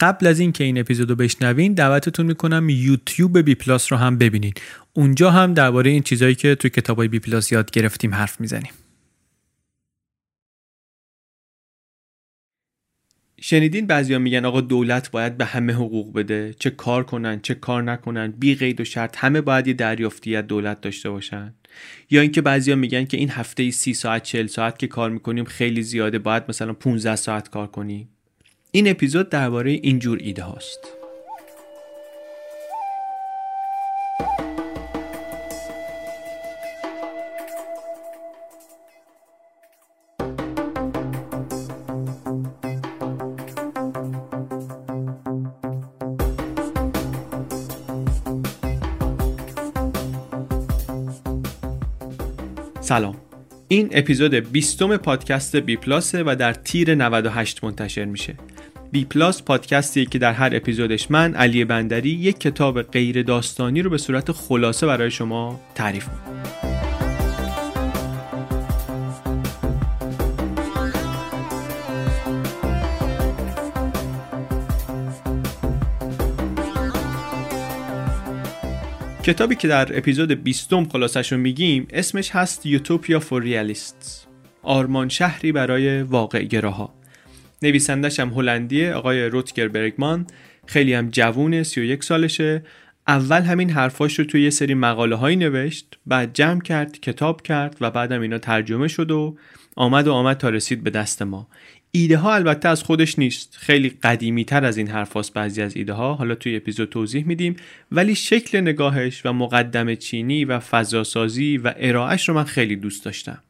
قبل از اینکه این اپیزودو بشنوین دعوتتون می‌کنم یوتیوب بی پلاس رو هم ببینید اونجا هم درباره این چیزهایی که توی کتابای بی پلاس یاد گرفتیم حرف می‌زنیم. شنیدین بعضیا میگن آقا دولت باید به همه حقوق بده. چه کار کنن چه کار نکنن بی قید و شرط همه باید یه دریافتی از دولت داشته باشن. یا اینکه بعضیا میگن که این هفته 30 ساعت 40 ساعت که کار می‌کنیم خیلی زیاده باید مثلا 15 ساعت کار کنیم. این اپیزود درباره اینجور ایده هاست. سلام. این اپیزود بیستم پادکست بی پلاسه و در تیر 98 منتشر میشه. بی پلاس پادکستیه که در هر اپیزودش من علی بندری یک کتاب غیر داستانی رو به صورت خلاصه برای شما تعریف می‌کنم. کتابی که در اپیزود 20 خلاصش رو میگیم اسمش هست یوتوپیا فور ریالیستس. آرمان شهری برای واقع گراها نویسندش هم هلندیه آقای روتگر برگمان. خیلی هم جوونه 31 سالشه. اول همین حرفاش رو توی یه سری مقاله هایی نوشت بعد جمع کرد کتاب کرد و بعدم اینا ترجمه شد و آمد و آمد تا رسید به دست ما. ایده ها البته از خودش نیست. خیلی قدیمی تر از این حرفاست بعضی از ایده ها حالا توی اپیزود توضیح میدیم. ولی شکل نگاهش و مقدم چینی و فضاسازی و ارائهش رو من خیلی دوست داشتم.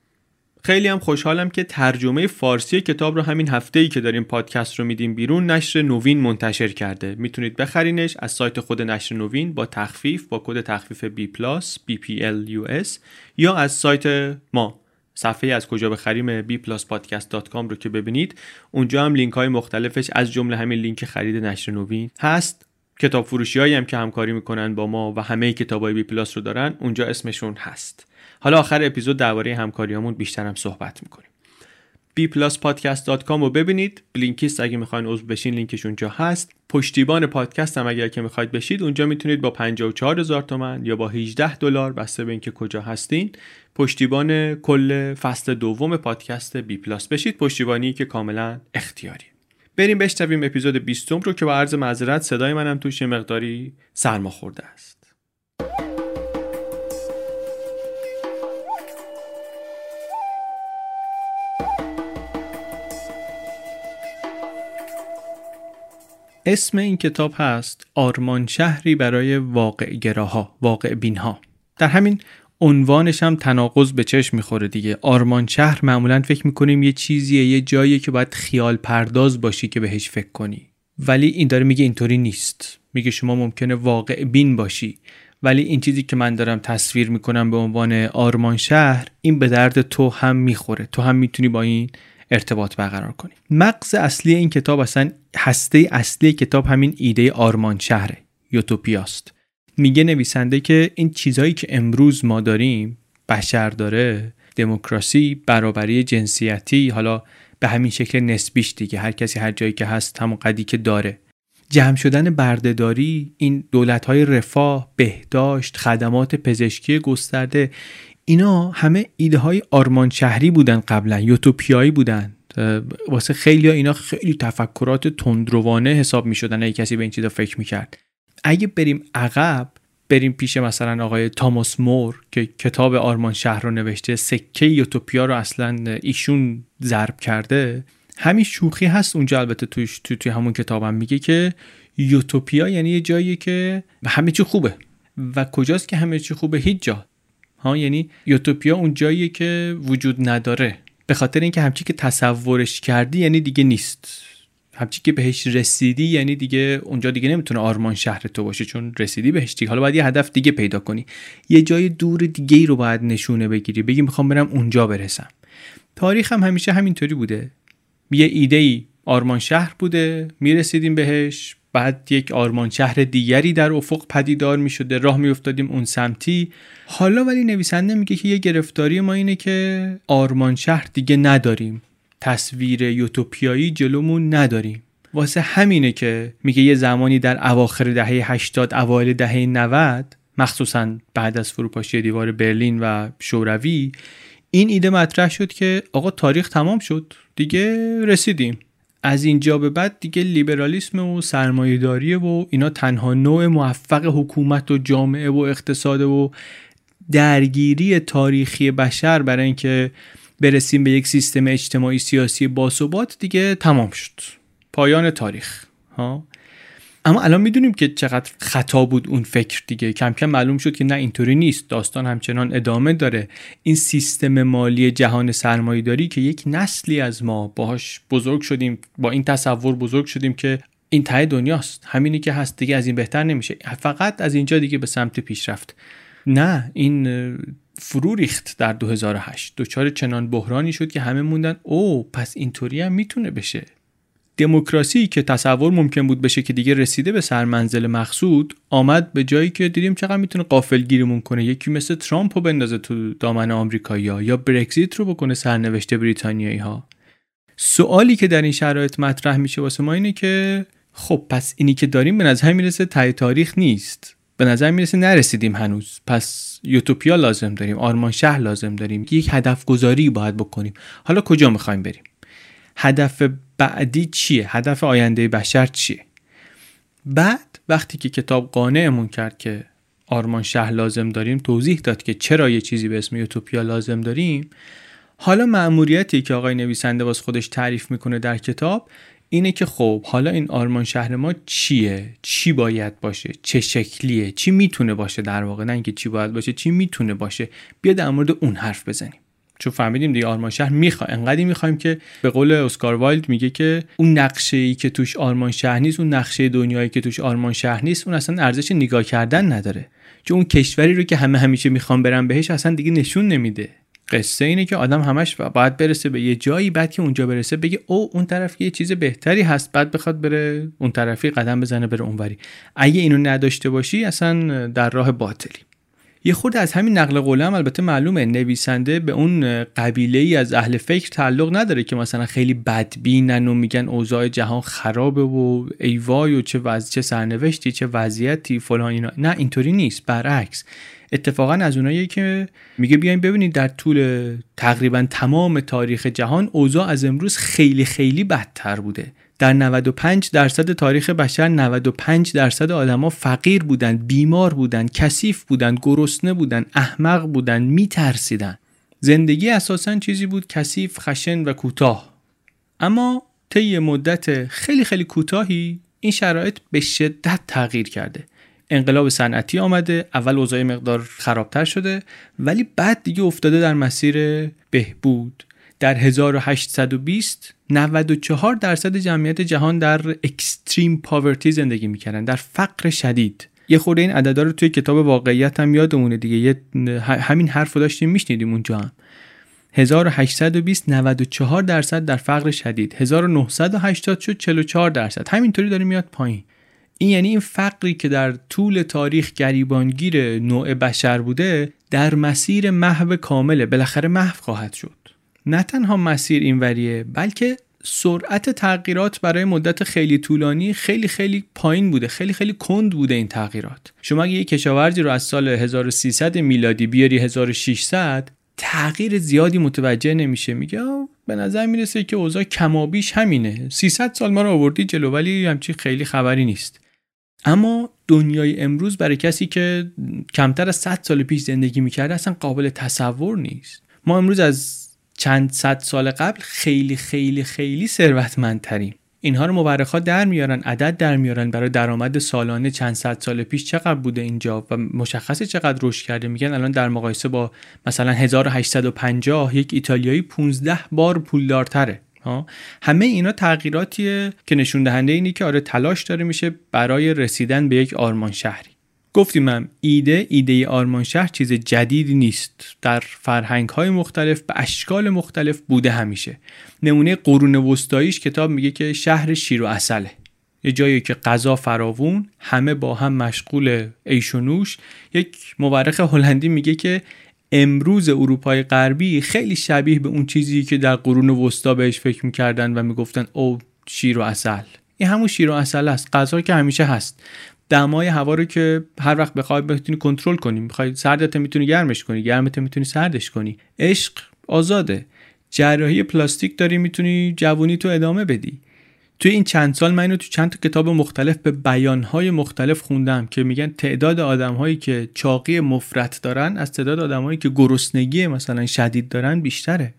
خیلی هم خوشحالم که ترجمه فارسی کتاب رو همین هفته ای که داریم پادکست رو میدیم بیرون نشر نوین منتشر کرده. می‌تونید بخرینش از سایت خود نشر نوین با تخفیف با کد تخفیف B+, BPLUS یا از سایت ما. صفحه از کجا بخریم؟ bpluspodcast.com رو که ببینید. اونجا هم لینک های مختلفش از جمله همین لینک خرید نشر نوین هست. کتاب فروشی هم که همکاری می‌کنن با ما و همه کتاب های بی پلاس رو دارن اونجا اسمشون هست. حالا آخر اپیزود درباره همکاریامون بیشتر هم صحبت می‌کنیم. bpluspodcast.com رو ببینید. بلینکیست اگه می‌خواین عضو بشین لینکش اونجا هست. پشتیبان پادکست هم اگر که می‌خواید بشید اونجا می‌تونید با 54 هزار تومن یا با 18 دلار بسته به اینکه کجا هستین پشتیبان کل فصل دوم پادکست بی پلاس بشید. پشتیبانی که کاملا اختیاری. بریم بشنویم اپیزود 20 رو که با عرض معذرت صدای منم توش مقداری سرما خورده است. اسم این کتاب هست آرمان شهری برای واقع گراها واقع بینها در همین عنوانش هم تناقض به چشم می‌خوره دیگه. آرمان شهر معمولا فکر می‌کنیم یه چیزیه یه جاییه که باید خیال پرداز باشی که بهش فکر کنی. ولی این داره میگه اینطوری نیست. میگه شما ممکنه واقع بین باشی. ولی این چیزی که من دارم تصویر می‌کنم به عنوان آرمان شهر این به درد تو هم می‌خوره. تو هم می‌تونی با این ارتباط برقرار کنی مغز اصلی این کتاب اصلا هسته اصلی کتاب همین ایده آرمان شهره یوتوپیاست. میگه نویسنده که این چیزهایی که امروز ما داریم بشر داره دموکراسی برابری جنسیتی حالا به همین شکل نسبیش دیگه هر کسی هر جایی که هست همون قدی که داره. جمع شدن بردهداری این دولت های رفاه بهداشت خدمات پزشکی گسترده اینا همه ایده های آرمان شهری بودن قبلا یوتوپیایی بودن. واسه خیلی ها اینا خیلی تفکرات تندروانه حساب می شدن اگه کسی به این چیزا فکر می کرد اگه بریم عقب بریم پیش مثلا آقای تاماس مور که کتاب آرمان شهر رو نوشته سکه یوتوپیا رو اصلا ایشون ضرب کرده. همین شوخی هست اونجا البته توش تو توی همون کتابم میگه که یوتوپیا یعنی یه جایی که همه چی خوبه. و کجاست که همه چی خوبه؟ هیچ جا. ها یعنی یوتوپیا اون جاییه که وجود نداره. به خاطر اینکه همچی که تصورش کردی یعنی دیگه نیست. همچی که بهش رسیدی یعنی دیگه اونجا دیگه نمی‌تونه آرمان شهر تو باشه چون رسیدی بهش دیگه. حالا باید یه هدف دیگه پیدا کنی. یه جای دور دیگه ای رو باید نشونه بگیری بگی می‌خوام برم اونجا برسم. تاریخ هم همیشه همینطوری بوده. یه ایده ای آرمان شهر بوده می‌رسیدیم بهش. بعد یک آرمان شهر دیگری در افق پدیدار می شده راه می افتادیم اون سمتی. حالا ولی نویسنده میگه که یه گرفتاری ما اینه که آرمان شهر دیگه نداریم. تصویر یوتوپیایی جلومون نداریم. واسه همینه که میگه یه زمانی در اواخر دهه 80 اوایل دهه 90 مخصوصا بعد از فروپاشی دیوار برلین و شوروی این ایده مطرح شد که آقا تاریخ تمام شد دیگه رسیدیم. از اینجا به بعد دیگه لیبرالیسم و سرمایهداری و اینا تنها نوع موفق حکومت و جامعه و اقتصاد و درگیری تاریخی بشر برای اینکه برسیم به یک سیستم اجتماعی سیاسی باثبات دیگه تمام شد. پایان تاریخ ها؟ اما الان می‌دونیم که چقدر خطا بود اون فکر دیگه. کم کم معلوم شد که نه اینطوری نیست. داستان همچنان ادامه داره. این سیستم مالی جهان سرمایه داری که یک نسلی از ما باهاش بزرگ شدیم با این تصور بزرگ شدیم که این ته دنیاست. همینی که هست. دیگه از این بهتر نمیشه. فقط از اینجا دیگه به سمت پیشرفت نه این فرو ریخت در 2008 دچار چنان بحرانی شد که همه موندن او پس اینطوری هم می‌تونه بشه. دموکراسی که تصور ممکن بود بشه که دیگه رسیده به سرمنزل مقصود آمد به جایی که دیدیم چقدر می‌تونه قافل گیرمون کنه. یکی مثل ترامپ رو بندازه تو دامن آمریکایی یا برگزیت رو بکنه سرنوشت بریتانیایی ها سوالی که در این شرایط مطرح میشه واسه ما اینه که خب پس اینی که داریم به نظر می‌رسه تای تاریخ نیست. به نظر می‌رسه نرسیدیم هنوز. پس یوتوپیا لازم داریم آرمان شهر لازم داریم. یک هدف گذاری باید بکنیم. حالا کجا می‌خوایم بریم؟ هدف بعدی چیه؟ هدف آینده بشر چیه؟ بعد وقتی که کتاب قانعمون کرد که آرمان شهر لازم داریم توضیح داد که چرا یه چیزی به اسم یوتوپیا لازم داریم حالا مأموریتی که آقای نویسنده واس خودش تعریف می‌کنه در کتاب اینه که خب حالا این آرمان شهر ما چیه؟ چی باید باشه؟ چه شکلیه؟ چی می‌تونه باشه در واقع؟ نه اینکه چی باید باشه چی می‌تونه باشه؟ بیا در مورد اون حرف بزنیم. چون فهمیدیم دیگه آرمان شهر می‌خواد انقدری می‌خوایم که به قول اسکار وایلد میگه که اون نقشه ای که توش آرمان شهر نیست اون نقشه دنیایی که توش آرمان شهر نیست اون اصلا ارزش نگاه کردن نداره. چون اون کشوری رو که همه همیشه می‌خوان برن بهش اصلا دیگه نشون نمیده. قصه اینه که آدم همش باید برسه به یه جایی بعد که اونجا برسه بگه او اون طرف یه چیز بهتری هست. بعد بخواد بره اون طرفی قدم بزنه بره اونوری. اگه اینو نداشته باشی اصلا در راه باطلی. یه خود از همین نقل قوله هم البته معلومه نویسنده به اون قبیله ای از اهل فکر تعلق نداره که مثلا خیلی بدبینن و میگن اوضاع جهان خرابه و ای وای و چه وضع چه سرنوشتی چه وضعیتی فلان اینا. نه اینطوری نیست برعکس. اتفاقا از اونایی که میگه بیاین ببینید در طول تقریبا تمام تاریخ جهان اوضاع از امروز خیلی خیلی بدتر بوده. در 95 درصد تاریخ بشر 95 درصد آدما فقیر بودن بیمار بودن کثیف بودن گرسنه بودن احمق بودن میترسیدن زندگی اساسا چیزی بود کثیف خشن و کوتاه. اما طی مدت خیلی خیلی کوتاهی این شرایط به شدت تغییر کرده. انقلاب صنعتی آمده اول اوضاع مقدار خرابتر شده ولی بعد دیگه افتاده در مسیر بهبود. در 1820 94 درصد جمعیت جهان در اکستریم پاورتی زندگی می‌کردن در فقر شدید. یه خورده این عددا رو توی کتاب واقعیت هم یادمونه دیگه. یه همین حرف رو داشتیم میشنیدیم اونجا هم. 1820 94 درصد در فقر شدید. 1980 شد 44 درصد. همینطوری داره میاد پایین. این یعنی این فقری که در طول تاریخ گریبانگیر نوع بشر بوده در مسیر محو کامله. بالاخره محو خواهد شد. نه تنها مسیر اینوریه بلکه سرعت تغییرات برای مدت خیلی طولانی خیلی خیلی پایین بوده خیلی خیلی کند بوده این تغییرات. شما اگه یک کشاورزی رو از سال 1300 میلادی بیاری 1600 تغییر زیادی متوجه نمیشه. میگه به نظر می‌رسه که اوضاع کمابیش همینه. 300 سال ما رو آوردی جلو ولی همچی خیلی خبری نیست. اما دنیای امروز برای کسی که کمتر از 100 سال پیش زندگی می‌کرده اصلا قابل تصور نیست. ما امروز از چند صد سال قبل خیلی خیلی خیلی ثروتمندتریم. اینها رو مورخات در میارن عدد در میارن برای درآمد سالانه چند صد سال پیش چقدر بوده اینجا و مشخصه چقدر رشد کرده. میگن الان در مقایسه با مثلا 1850 یک ایتالیایی 15 بار پولدارتره. ها؟ همه اینا تغییراتیه که نشون دهنده اینی که آره تلاش داره میشه برای رسیدن به یک آرمان شهری. گفتیم هم ایده ایده آرمان شهر چیز جدیدی نیست. در فرهنگ های مختلف به اشکال مختلف بوده همیشه. نمونه قرون وسطاییش کتاب میگه که شهر شیر و اصله یه جایی که غذا فراوون همه با هم مشغول عیش و نوش. یک مورخ هلندی میگه که امروز اروپای غربی خیلی شبیه به اون چیزی که در قرون وسطا بهش فکر می‌کردن و می‌گفتن او شیر و اصل این همون شیر و اصل است. غذا که همیشه هست. دمای هوا رو که هر وقت بخوای بتونی کنترل کنی. می‌خوای سردت می‌تونی گرمش کنی گرمت می‌تونی سردش کنی. عشق آزاده. جراحی پلاستیک داری می‌تونی جوونی تو ادامه بدی. توی این چند سال من اینو تو چند تا کتاب مختلف به بیانهای مختلف خوندم که میگن تعداد آدمهایی که چاقی مفرت دارن از تعداد آدمهایی که گرسنگی مثلا شدید دارن بیشتره.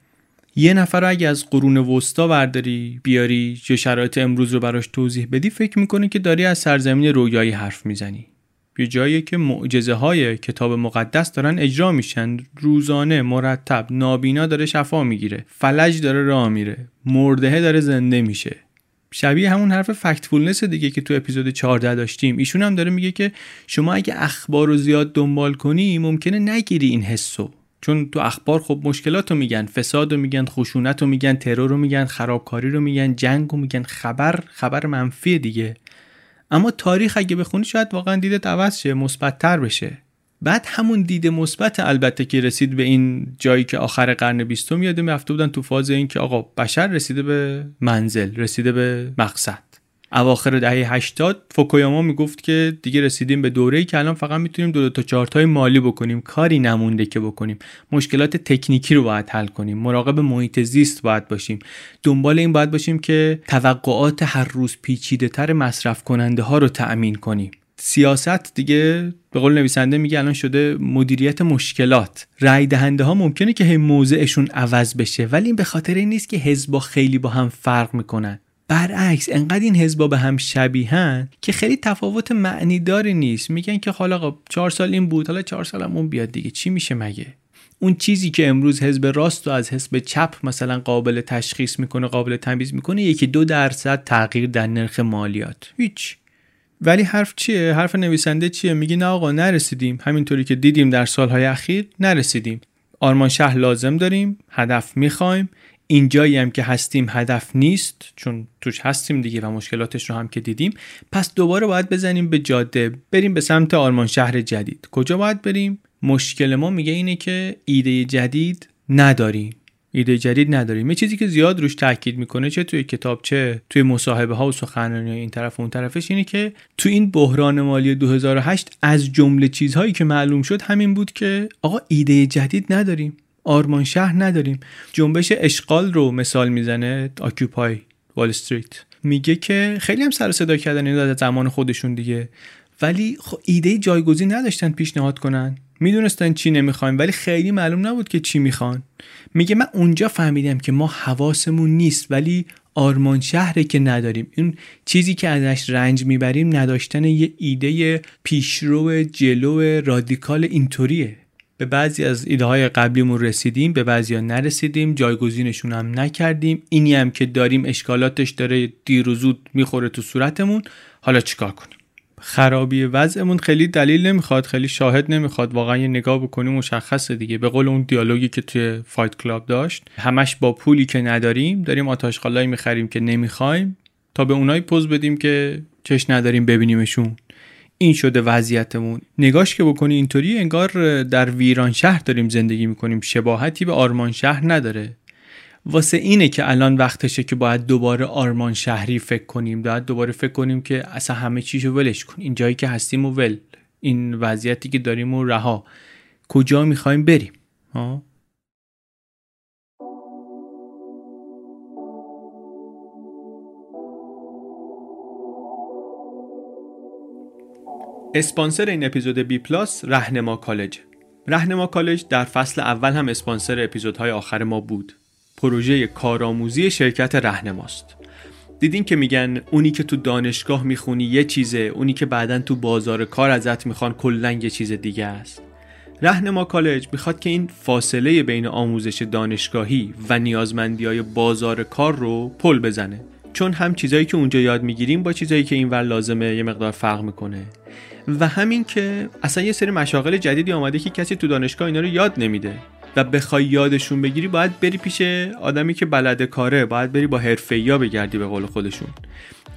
یه نفر رو اگه از قرون وسطا برداری بیاری یا شرایط امروز رو براش توضیح بدی فکر می‌کنه که داری از سرزمین رویایی حرف می‌زنی. یه جایی که معجزه های کتاب مقدس دارن اجرا میشن روزانه مرتب نابینا داره شفا می‌گیره فلج داره راه میره مردهه داره زنده میشه. شبیه همون حرف فکتفولنس دیگه که تو اپیزود 14 داشتیم. ایشون هم داره میگه که شما اگه اخبار رو زیاد دنبال کنی ممکنه نگیری این حسو. چون تو اخبار خب مشکلات رو میگن فساد رو میگن خشونت رو میگن ترور رو میگن خرابکاری رو میگن جنگ رو میگن خبر خبر منفی دیگه. اما تاریخ اگه بخونی شاید واقعا دیده عوض شه مثبتتر بشه. بعد همون دید مثبت البته که رسید به این جایی که آخر قرن بیستم یادم رفته بودن تو فاز این که آقا بشر رسیده به منزل رسیده به مقصد. اواخر دهه 80 فوکویاما می‌گفت که دیگه رسیدیم به دوره‌ای که الان فقط می‌تونیم دو, دو تا چارتای مالی بکنیم کاری نمونده که بکنیم. مشکلات تکنیکی رو باید حل کنیم مراقب محیط زیست باید باشیم. دنبال این باید باشیم که توقعات هر روز پیچیده تر مصرف کننده ها رو تأمین کنیم. سیاست دیگه به قول نویسنده میگه الان شده مدیریت مشکلات. رای دهنده ها ممکنه که موضعشون عوض بشه ولی این به خاطر این نیست که حزبا خیلی با هم فرق می‌کنن. برعکس انقدر این حزبا به هم شبیهن که خیلی تفاوت معنی داری نیست. میگن که حالا چهار سال این بود حالا چهار سال اون بیاد دیگه. چی میشه مگه؟ اون چیزی که امروز حزب راست و از حزب چپ مثلا قابل تشخیص می‌کنه قابل تمیز می‌کنه یکی دو درصد تغییر در نرخ مالیات. هیچ. ولی حرف چیه؟ حرف نویسنده چیه؟ میگی نه آقا نرسیدیم. همینطوری که دیدیم در سالهای اخیر نرسیدیم. آرمان شهر لازم داریم هدف می‌خوایم. اینجایی هم که هستیم هدف نیست چون توش هستیم دیگه و مشکلاتش رو هم که دیدیم. پس دوباره باید بزنیم به جاده. بریم به سمت آرمان شهر جدید. کجا باید بریم؟ مشکل ما میگه اینه که ایده جدید نداریم. ایده جدید نداریم. یه چیزی که زیاد روش تاکید می‌کنه چه توی کتاب چه توی مصاحبه ها و سخنرانی این طرف و اون طرفش اینه که تو این بحران مالی 2008 از جمله چیزهایی که معلوم شد همین بود که آقا ایده جدید نداریم. آرمان شهر نداریم. جنبش اشغال رو مثال می‌زنه آکیوپای وال استریت میگه که خیلی هم سر صدا کردن این از زمان خودشون دیگه. ولی خب ایده جایگزین نداشتن پیشنهاد کنن. می‌دونستن چی نمی‌خوایم ولی خیلی معلوم نبود که چی می‌خوان. میگه من اونجا فهمیدم که ما حواسمون نیست ولی آرمان شهره که نداریم. این چیزی که ازش رنج می‌بریم نداشتن یه ایده پیشرو جلو رادیکال اینطوریه. به بعضی از ایده های قبلیمون رسیدیم به بعضی ها نرسیدیم جایگزینشون هم نکردیم. اینی هم که داریم اشکالاتش داره دیر و زود می‌خوره تو صورتمون. حالا چیکار کنیم؟ خرابی وضعمون خیلی دلیل نمی‌خواد خیلی شاهد نمی‌خواد. واقعا یه نگاه بکنیم مشخصه دیگه. به قول اون دیالوگی که توی Fight Club داشت همش با پولی که نداریم داریم آت آشغالایی می‌خریم که نمی‌خوایم تا به اونایی پوز بدیم که چش نداریم ببینیمشون. این شده وضعیتمون. نگاش که بکنی اینطوری انگار در ویران شهر داریم زندگی می‌کنیم. شباهتی به آرمان شهر نداره. واسه اینه که الان وقتشه که باید دوباره آرمان شهری فکر کنیم. باید دوباره فکر کنیم که اصلا همه چیشو ولش کن. این جایی که هستیم و ول. این وضعیتی که داریم و رها. کجا می‌خوایم بریم؟ ها اسپانسر این اپیزود بی پلاس رهنما کالج. رهنما کالج در فصل اول هم اسپانسر اپیزودهای آخر ما بود. پروژه کارآموزی شرکت رهنماست. دیدین که میگن اونی که تو دانشگاه می‌خونی یه چیزه اونی که بعدا تو بازار کار ازت می‌خوان کلا یه چیز دیگه است. رهنما کالج می‌خواد که این فاصله بین آموزش دانشگاهی و نیازمندی های بازار کار رو پل بزنه. چون هم چیزایی که اونجا یاد می‌گیریم با چیزایی که اینور لازمه یه مقدار فرق می‌کنه. و همین که اصلا یه سری مشاغل جدیدی آمده که کسی تو دانشگاه اینا رو یاد نمیده و بخوای یادشون بگیری باید بری پیش آدمی که بلد کاره باید بری با حرفه‌ایا بگردی به قول خودشون.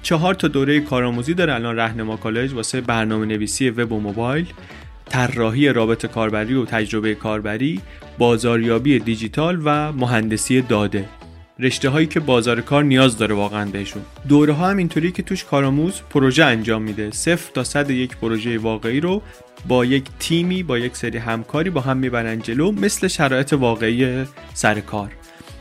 چهار تا دوره کارآموزی داره الان رهنما کالج واسه برنامه نویسی وب و موبایل طراحی رابط کاربری و تجربه کاربری بازاریابی دیجیتال و مهندسی داده. رشته هایی که بازار کار نیاز داره واقعا بهشون. دوره ها هم اینطوری که توش کارآموز پروژه انجام میده. صفر تا صد یک پروژه واقعی رو با یک تیمی با یک سری همکاری با هم می‌برن جلو مثل شرایط واقعی سر کار.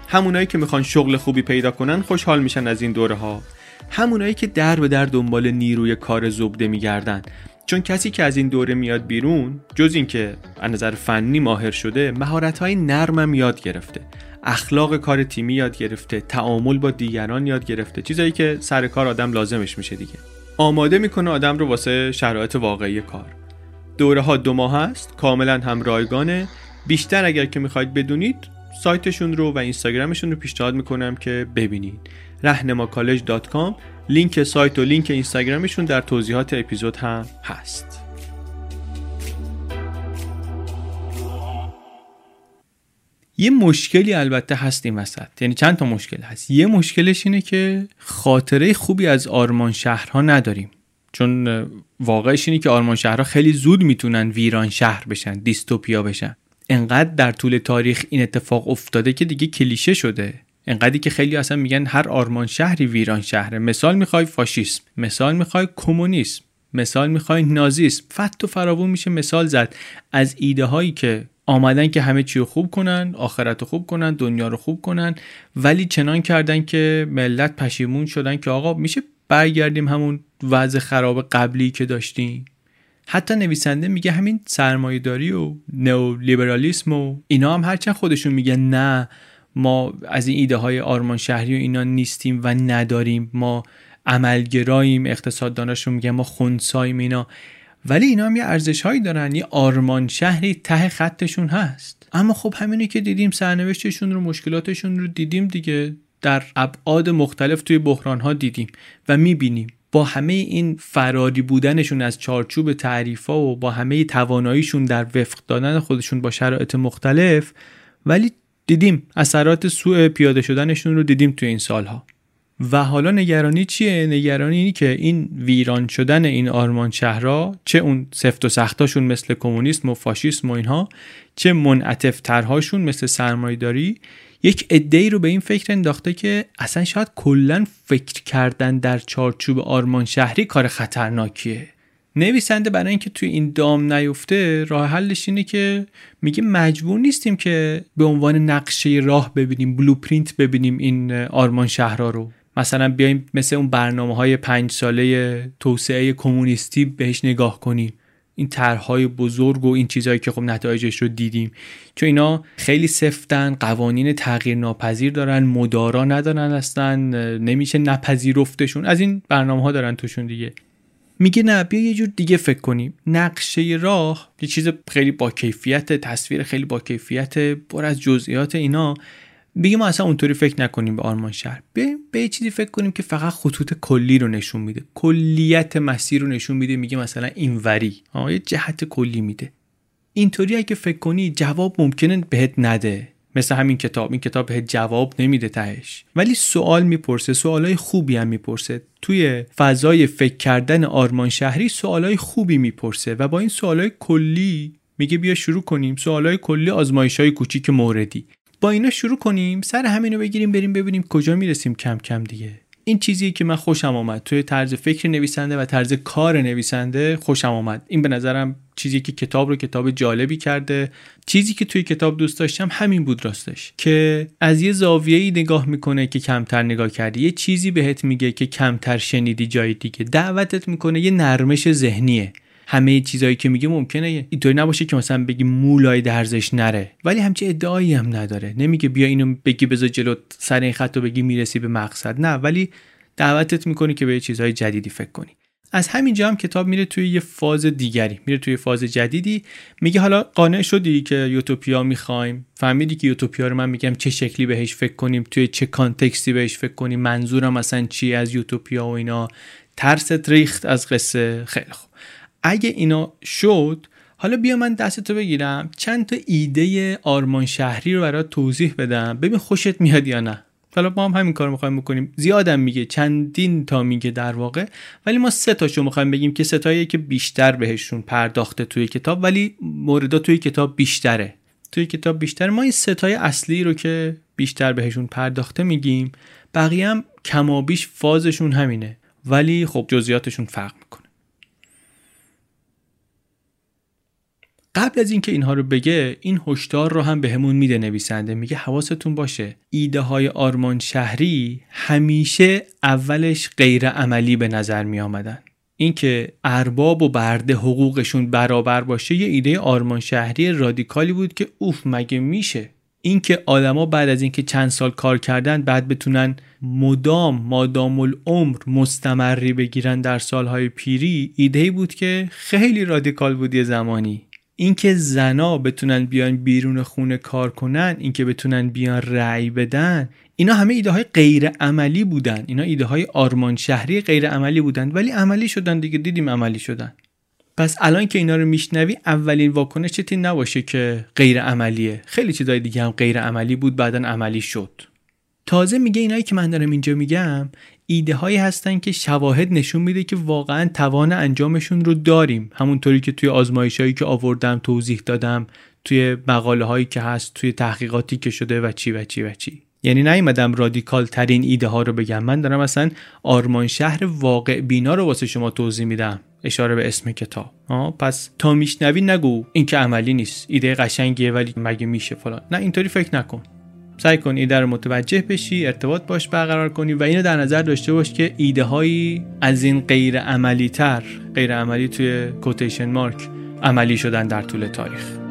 همونایی که می‌خوان شغل خوبی پیدا کنن خوشحال میشن از این دوره ها همونایی که در به در دنبال نیروی کار زبده میگردن. چون کسی که از این دوره میاد بیرون جز اینکه از نظر فنی ماهر شده مهارت های نرمم یاد گرفته. اخلاق کار تیمی یاد گرفته تعامل با دیگران یاد گرفته. چیزایی که سر کار آدم لازمش میشه دیگه. آماده می‌کنه آدم رو واسه شرایط واقعی کار. دوره ها دو ماه هست کاملا هم رایگانه بیشتر اگر که می‌خواید بدونید سایتشون رو و اینستاگرامشون رو پیشنهاد می‌کنم که ببینید. rahnemacollege.com لینک سایت و لینک اینستاگرامشون در توضیحات اپیزود هم هست. یه مشکلی البته هست این وسط. یعنی چند تا مشکل هست. یه مشکلش اینه که خاطره خوبی از آرمان شهرها نداریم. چون واقعش اینه که آرمان شهرها خیلی زود می‌تونن ویران شهر بشن دیستوپیا بشن. انقدر در طول تاریخ این اتفاق افتاده که دیگه کلیشه شده. انقدری که خیلی اصلا میگن هر آرمان شهری ویران شهره. مثال می‌خوای فاشیسم مثال می‌خوای کمونیسم مثال می‌خوای نازیسم. فت و فراوون میشه مثال زد. از ایده هایی که آمدن که همه چی رو خوب کنن آخرت رو خوب کنن دنیا رو خوب کنن. ولی چنان کردن که ملت پشیمون شدن که آقا میشه برگردیم همون وضع خراب قبلی که داشتیم. حتی نویسنده میگه همین سرمایهداری و نئولیبرالیسم و اینا هم هرچند خودشون میگن نه ما از این ایده های آرمان شهری و اینا نیستیم و نداریم. ما عملگراییم اقتصادداناشون میگن ما خونساییم اینا. ولی اینا هم یه ارزش هایی دارن یه آرمان شهری ته خطشون هست. اما خب همینی که دیدیم سرنوشتشون رو مشکلاتشون رو دیدیم دیگه. در ابعاد مختلف توی بحران ها دیدیم و می‌بینیم. با همه این فراری بودنشون از چارچوب تعریف ها و با همه تواناییشون در وفق دادن خودشون با شرایط مختلف ولی دیدیم اثرات سوء پیاده شدنشون رو دیدیم توی این سالها. و حالا نگرانی چیه؟ نگرانی اینی که این ویران شدن این آرمان شهرها چه اون سفت و سختاشون مثل کمونیسم و فاشیسم و اینها چه منعطف ترهاشون مثل سرمایه‌داری یک ای رو به این فکر انداخته که اصلا شاید کلا فکر کردن در چارچوب آرمان شهری کار خطرناکیه. نویسنده برای اینکه توی این دام نیفته راه حلش اینه که میگه مجبور نیستیم که به عنوان نقشه راه ببینیم بلوپرینت ببینیم این آرمان شهرها رو. مثلا بیایم مثل اون برنامه های پنج ساله توسعه کمونیستی بهش نگاه کنیم. این طرحهای بزرگ و این چیزهایی که خب نتایجش رو دیدیم. چون اینا خیلی سفتن قوانین تغییر ناپذیر دارن مدارا ندارن اصلا نمیشه نپذیرفتشون. از این برنامه ها دارن توشون دیگه. میگه نه بیا یه جور دیگه فکر کنیم. نقشه راه یه چیز خیلی با کیفیت تصویر خیلی با کیفیت پر از جزئیات اینا. بگیم ما اصلا اونطوری فکر نکنیم به آرمان شهر. به به یه چیزی فکر کنیم که فقط خطوط کلی رو نشون میده. کلیت مسیر رو نشون میده میگه مثلا اینوری یه جهت کلی میده. اینطوری اگه فکر کنی جواب ممکنه بهت نده. مثل همین کتاب. این کتاب بهت جواب نمیده تهش. ولی سوال می‌پرسه. سوالای خوبی هم می‌پرسه. توی فضای فکر کردن آرمان شهری سوالای خوبی می‌پرسه و با این سوالای کلی میگه بیا شروع کنیم. سوالای کلی آزمایش های کوچیک موردی. با اینا شروع کنیم سر همینو بگیریم بریم ببینیم کجا می‌رسیم کم کم دیگه. این چیزی که من خوشم آمد. توی طرز فکر نویسنده و طرز کار نویسنده خوشم آمد. این به نظرم چیزی که کتاب رو کتاب جالبی کرده. چیزی که توی کتاب دوست داشتم همین بود راستش. که از یه زاویه‌ای نگاه می‌کنه که کمتر نگاه کردی یه چیزی بهت میگه که کمتر شنیدی جای دیگه. دعوتت می‌کنه یه نرمش ذهنیه. همه چیزایی که میگه ممکنه اینطوری نباشه که مثلا بگی مولای درزش نره. ولی همچه ادعایی هم نداره. نمیگه بیا اینو بگی بذار جلو سر این خط بگی می‌رسی به مقصد. نه ولی دعوتت می‌کنی که به چیزهای جدیدی فکر کنی. از همینجا هم کتاب میره توی یه فاز دیگری. میره توی فاز جدیدی. میگه حالا قانع شدی که یوتوپیا می‌خوایم. فهمیدی که یوتوپیا رو من میگم چه شکلی بهش فکر کنیم توی چه کانتکستی بهش فکر کنیم منظورم مثلا چی از یوتوپیا و اینا. ترست ریخت از قصه. خیلی خوب. اگه اینا شد حالا بیا من دستتو بگیرم چند تا ایده آرمان شهری رو برات توضیح بدم. ببین خوشت میاد یا نه. حالا ما هم همین کار می‌خوایم بکنیم. زیادم میگه چندین تا میگه در واقع. ولی ما سه تاشو می‌خوایم بگیم که سه که بیشتر بهشون پرداخته توی کتاب ولی موردا توی کتاب بیشتره. توی کتاب بیشتر ما این ستای اصلی رو که بیشتر بهشون پرداخته میگیم بقیه هم کمابیش فازشون همینه. ولی خب جزئیاتشون فرق می‌کنه قبل از اینکه اینها رو بگه این هشدار رو هم بهمون به میده نویسنده. میگه حواستون باشه ایده های آرمان شهری همیشه اولش غیر عملی به نظر می آمدن اینکه ارباب و برده حقوقشون برابر باشه یه ایده آرمان شهری رادیکالی بود که اوف مگه میشه؟ اینکه آدما بعد از اینکه چند سال کار کردن بعد بتونن مدام مادام العمر مستمری بگیرن در سالهای پیری ایده بود که خیلی رادیکال بود یه زمانی. اینکه زنا بتونن بیان بیرون خونه کار کنن اینکه بتونن بیان رأی بدن اینا همه ایده های غیر عملی بودن. اینا ایده های آرمان شهری غیر عملی بودن. ولی عملی شدن دیگه. دیدیم عملی شدن. پس الان که اینا رو میشنوی اولین واکنش چتی نباشه که غیر عملیه خیلی چیزای دیگه هم غیر عملی بود بعدا عملی شد. تازه میگه اینایی که من دارم اینجا میگم ایده هایی هستن که شواهد نشون میده که واقعا توان انجامشون رو داریم. همونطوری که توی آزمایش هایی که آوردم توضیح دادم توی مقاله هایی که هست توی تحقیقاتی که شده و چی و چی و چی. یعنی نیومدم رادیکال ترین ایده ها رو بگم. من دارم اصلا آرمان شهر واقع بینا رو واسه شما توضیح میدم. اشاره به اسم کتاب. آه پس تا میشنوی نگو. این که عملی نیست. ایده قشنگیه ولی مگه میشه فلان. نه اینطوری فکر نکن. سعی کن ایده رو متوجه بشی ارتباط باش برقرار کنی و اینو در نظر داشته باش که ایده هایی از این غیر عملی تر غیر عملی توی کوتیشن مارک عملی شدن در طول تاریخ.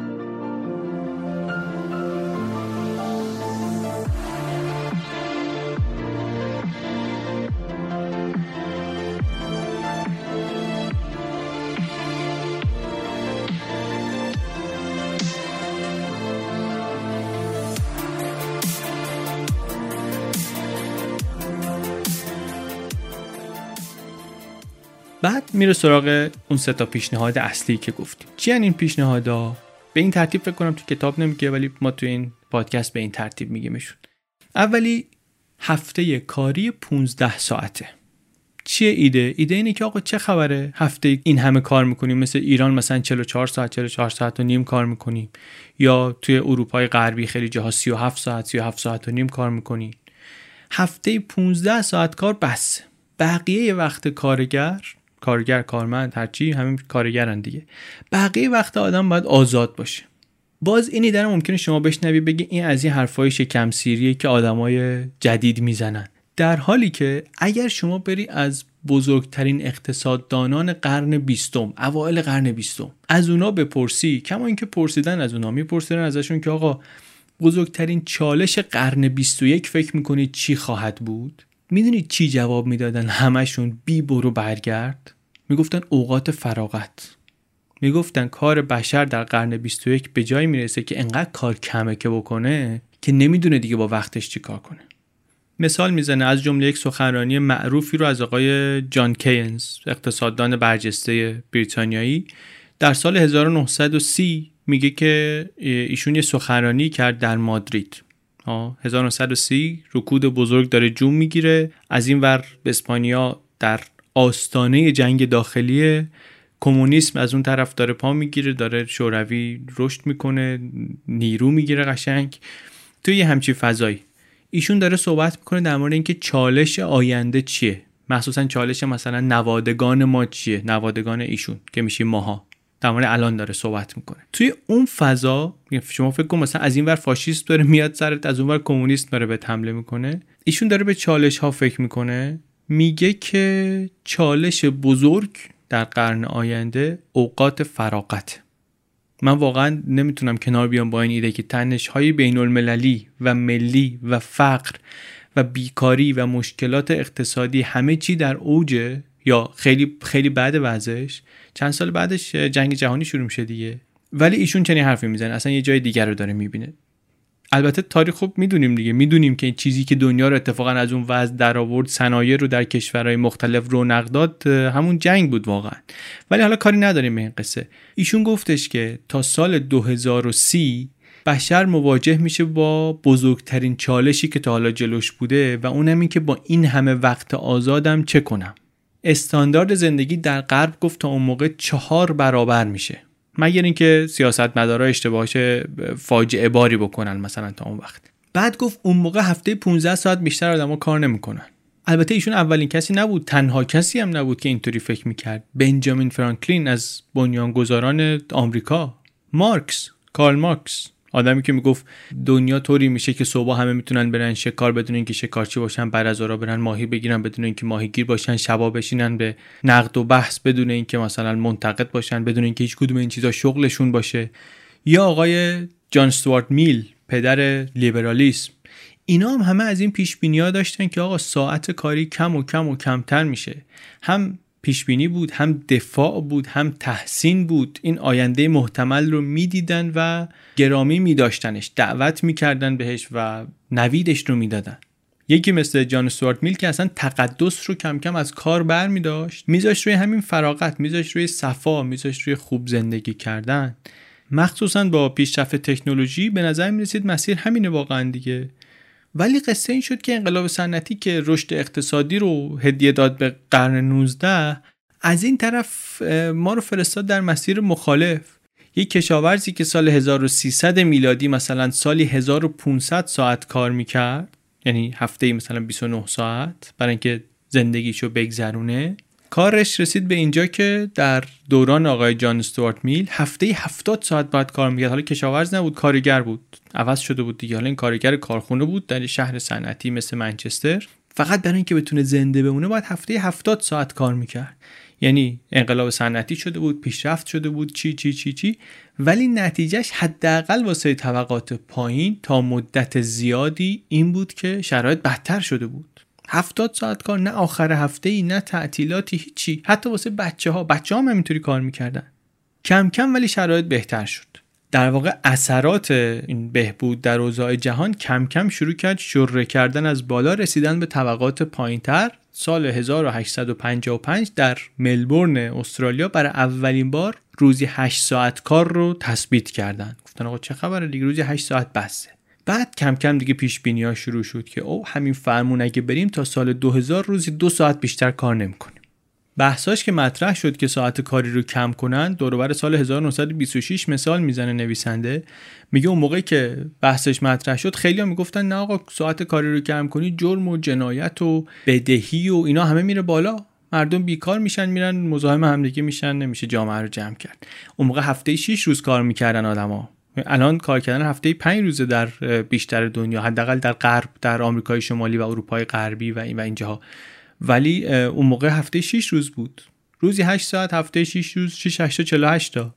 میره سراغ اون سه تا پیشنهاد اصلی که گفتیم. چی این پیشنهادا؟ به این ترتیب فکر کنم تو کتاب نمیگه ولی ما تو این پادکست به این ترتیب میگیمشون. اولی هفته کاری 15 ساعته. چیه ایده؟ ایده اینه که آقا چه خبره؟ هفته این همه کار می‌کنیم. مثل ایران مثلا 44 ساعت 44 ساعت و نیم کار می‌کنیم. یا توی اروپای غربی خیلی جاها 37 ساعت 37 ساعت و نیم کار می‌کنیم. هفته 15 ساعت کار بس. بقیه وقت کارگر کارگر کارمند هرچی همین کارگرن دیگه. بقیه وقت آدم باید آزاد باشه. باز اینی در ممکنه شما بشنوی بگی این از این حرفای شکم سیریه که آدمای جدید می‌زنن. در حالی که اگر شما بری از بزرگترین اقتصاددانان قرن بیستم اوایل قرن بیستم از اونا بپرسی کما اینکه پرسیدن از اونا میپرسیدن ازشون که آقا بزرگترین چالش قرن 21 فکر می‌کنید چی خواهد بود؟ می‌دونید چی جواب می‌دادن همشون بی برو برگرد. می‌گفتن اوقات فراغت. می‌گفتن کار بشر در قرن 21 به جایی می‌رسه که انقدر کار کمه که بکنه که نمی‌دونه دیگه با وقتش چی کار کنه. مثال می‌زنه از جمله یک سخنرانی معروفی رو از آقای جان کینز اقتصاددان برجسته بریتانیایی. در سال 1930 میگه که ایشون یه سخنرانی کرد در مادرید. 1930 رکود بزرگ داره جون می‌گیره. از این ور اسپانیا در آستانه جنگ داخلی کمونیسم از اون طرف داره پا می‌گیره داره شوروی رشد می‌کنه نیرو می‌گیره قشنگ. توی یه همچی فضایی. ایشون داره صحبت می‌کنه در مورد اینکه چالش آینده چیه؟ مخصوصا چالش مثلا نوادگان ما چیه؟ نوادگان ایشون که میشیم ماها. در مورد الان داره صحبت می‌کنه. توی اون فضا شما فکر کن مثلا از این ور فاشیست داره میاد سرت از اون ور کمونیست داره به حمله می‌کنه. ایشون داره به چالش ها فکر می‌کنه. میگه که چالش بزرگ در قرن آینده اوقات فراغت. من واقعا نمی‌تونم کنار بیام با این ایده که تنش های بین المللی و ملی و فقر و بیکاری و مشکلات اقتصادی همه چی در اوجه یا خیلی خیلی بعد وضعش چند سال بعدش جنگ جهانی شروع میشه دیگه. ولی ایشون چنین حرفی می‌زنه اصلا یه جای دیگر رو داره می‌بینه. البته تاریخ خوب می‌دونیم دیگه. می‌دونیم که این چیزی که دنیا رو اتفاقا از اون وضع در آورد صنایع رو در کشورهای مختلف رونق داد همون جنگ بود واقعا. ولی حالا کاری نداریم به این قصه. ایشون گفتش که تا سال 2030 بشر مواجه میشه با بزرگترین چالشی که تا حالا جلوش بوده و اونم این که با این همه وقت آزادم چه کنم؟ استاندارد زندگی در غرب گفت تا اون موقع چهار برابر میشه. مگر اینکه سیاستمدارا اشتباهش فاجعه باری بکنن مثلا تا اون وقت. بعد گفت اون موقع هفته 15 ساعت بیشتر آدما کار نمی‌کنن. البته ایشون اولین کسی نبود تنها کسی هم نبود که اینطوری فکر می‌کرد. بنجامین فرانکلین از بنیانگذاران آمریکا. مارکس کارل مارکس. آدمی که می‌گفت دنیا طوری میشه که صبح همه می‌تونن برن شکار بدون اینکه شکارچی باشن بعد از برن ماهی بگیرن بدون اینکه ماهیگیر باشن شبا بشینن به نقد و بحث بدون اینکه مثلا منتقد باشن بدون اینکه هیچ کدوم این چیزا شغلشون باشه. یا آقای جان استوارت میل پدر لیبرالیسم. اینا هم همه از این پیش بینی داشتن که آقا ساعت کاری کم و کم و کمتر میشه. هم پیش بینی بود هم دفاع بود هم تحسین بود. این آینده محتمل رو می‌دیدن و گرامی میداشتنش دعوت می‌کردن بهش و نویدش رو می‌دادن. یکی مثل جان سوارت میل که اصلا تقدس رو کم کم از کار بر می داشت میذاشت روی همین فراغت میذاشت روی صفا میذاشت روی خوب زندگی کردن. مخصوصا با پیشرفت تکنولوژی به نظر می رسید مسیر همینه واقعا دیگه. ولی قصه این شد که انقلاب صنعتی که رشد اقتصادی رو هدیه داد به قرن 19 از این طرف ما رو فرستاد در مسیر مخالف. یک کشاورزی که سال 1300 میلادی مثلا سالی 1500 ساعت کار می‌کرد یعنی هفته مثلا 29 ساعت برای اینکه زندگیشو بگذرونه کارش رسید به اینجا که در دوران آقای جان استوارت میل هفته 70 ساعت باید کار می‌کرد. حالا کشاورز نبود کارگر بود. عوض شده بود دیگه. حالا این کارگر کارخونه بود در شهر صنعتی مثل منچستر. فقط برای اینکه بتونه زنده بمونه باید هفته 70 ساعت کار می‌کرد. یعنی انقلاب صنعتی شده بود پیشرفت شده بود چی چی چی چی. ولی نتیجهش حداقل واسه طبقات پایین تا مدت زیادی این بود که شرایط بدتر شده بود. هفتاد ساعت کار نه آخر هفته ای نه تعطیلاتی هیچی. حتی واسه بچه ها بچه ها هم کار می‌کردن. کم کم ولی شرایط بهتر شد. در واقع اثرات این بهبود در اوضاع جهان کم کم شروع کرد شره کردن از بالا رسیدن به طبقات پایینتر. سال 1855 در ملبورن استرالیا برای اولین بار روزی 8 ساعت کار رو تثبیت کردن گفتن آقا چه خبره دیگه؟ روزی 8 ساعت بسه. بعد کم کم دیگه پیش بینی ها شروع شد که او همین فرمون اگه بریم تا سال 2000 روزی دو ساعت بیشتر کار نمی‌کنیم بحثاش که مطرح شد که ساعت کاری رو کم کنن دوروبر سال 1926 مثال می‌زنه نویسنده. میگه اون موقعی که بحثش مطرح شد خیلی ها می‌گفتن نه آقا ساعت کاری رو کم کنی جرم و جنایت و بدهی و اینا همه میره بالا. مردم بیکار میشن میرن مزاحم همدیگه میشن نمیشه جامعه رو جمع کرد. اون موقع هفته 6 روز کار می‌کردن آدما الان کار کردن هفته 5 روزه در بیشتر دنیا حداقل در غرب در آمریکای شمالی و اروپای غربی و این و اینجاها. ولی اون موقع هفته 6 روز بود. روزی 8 ساعت هفته 6 روز 6 8 48 تا.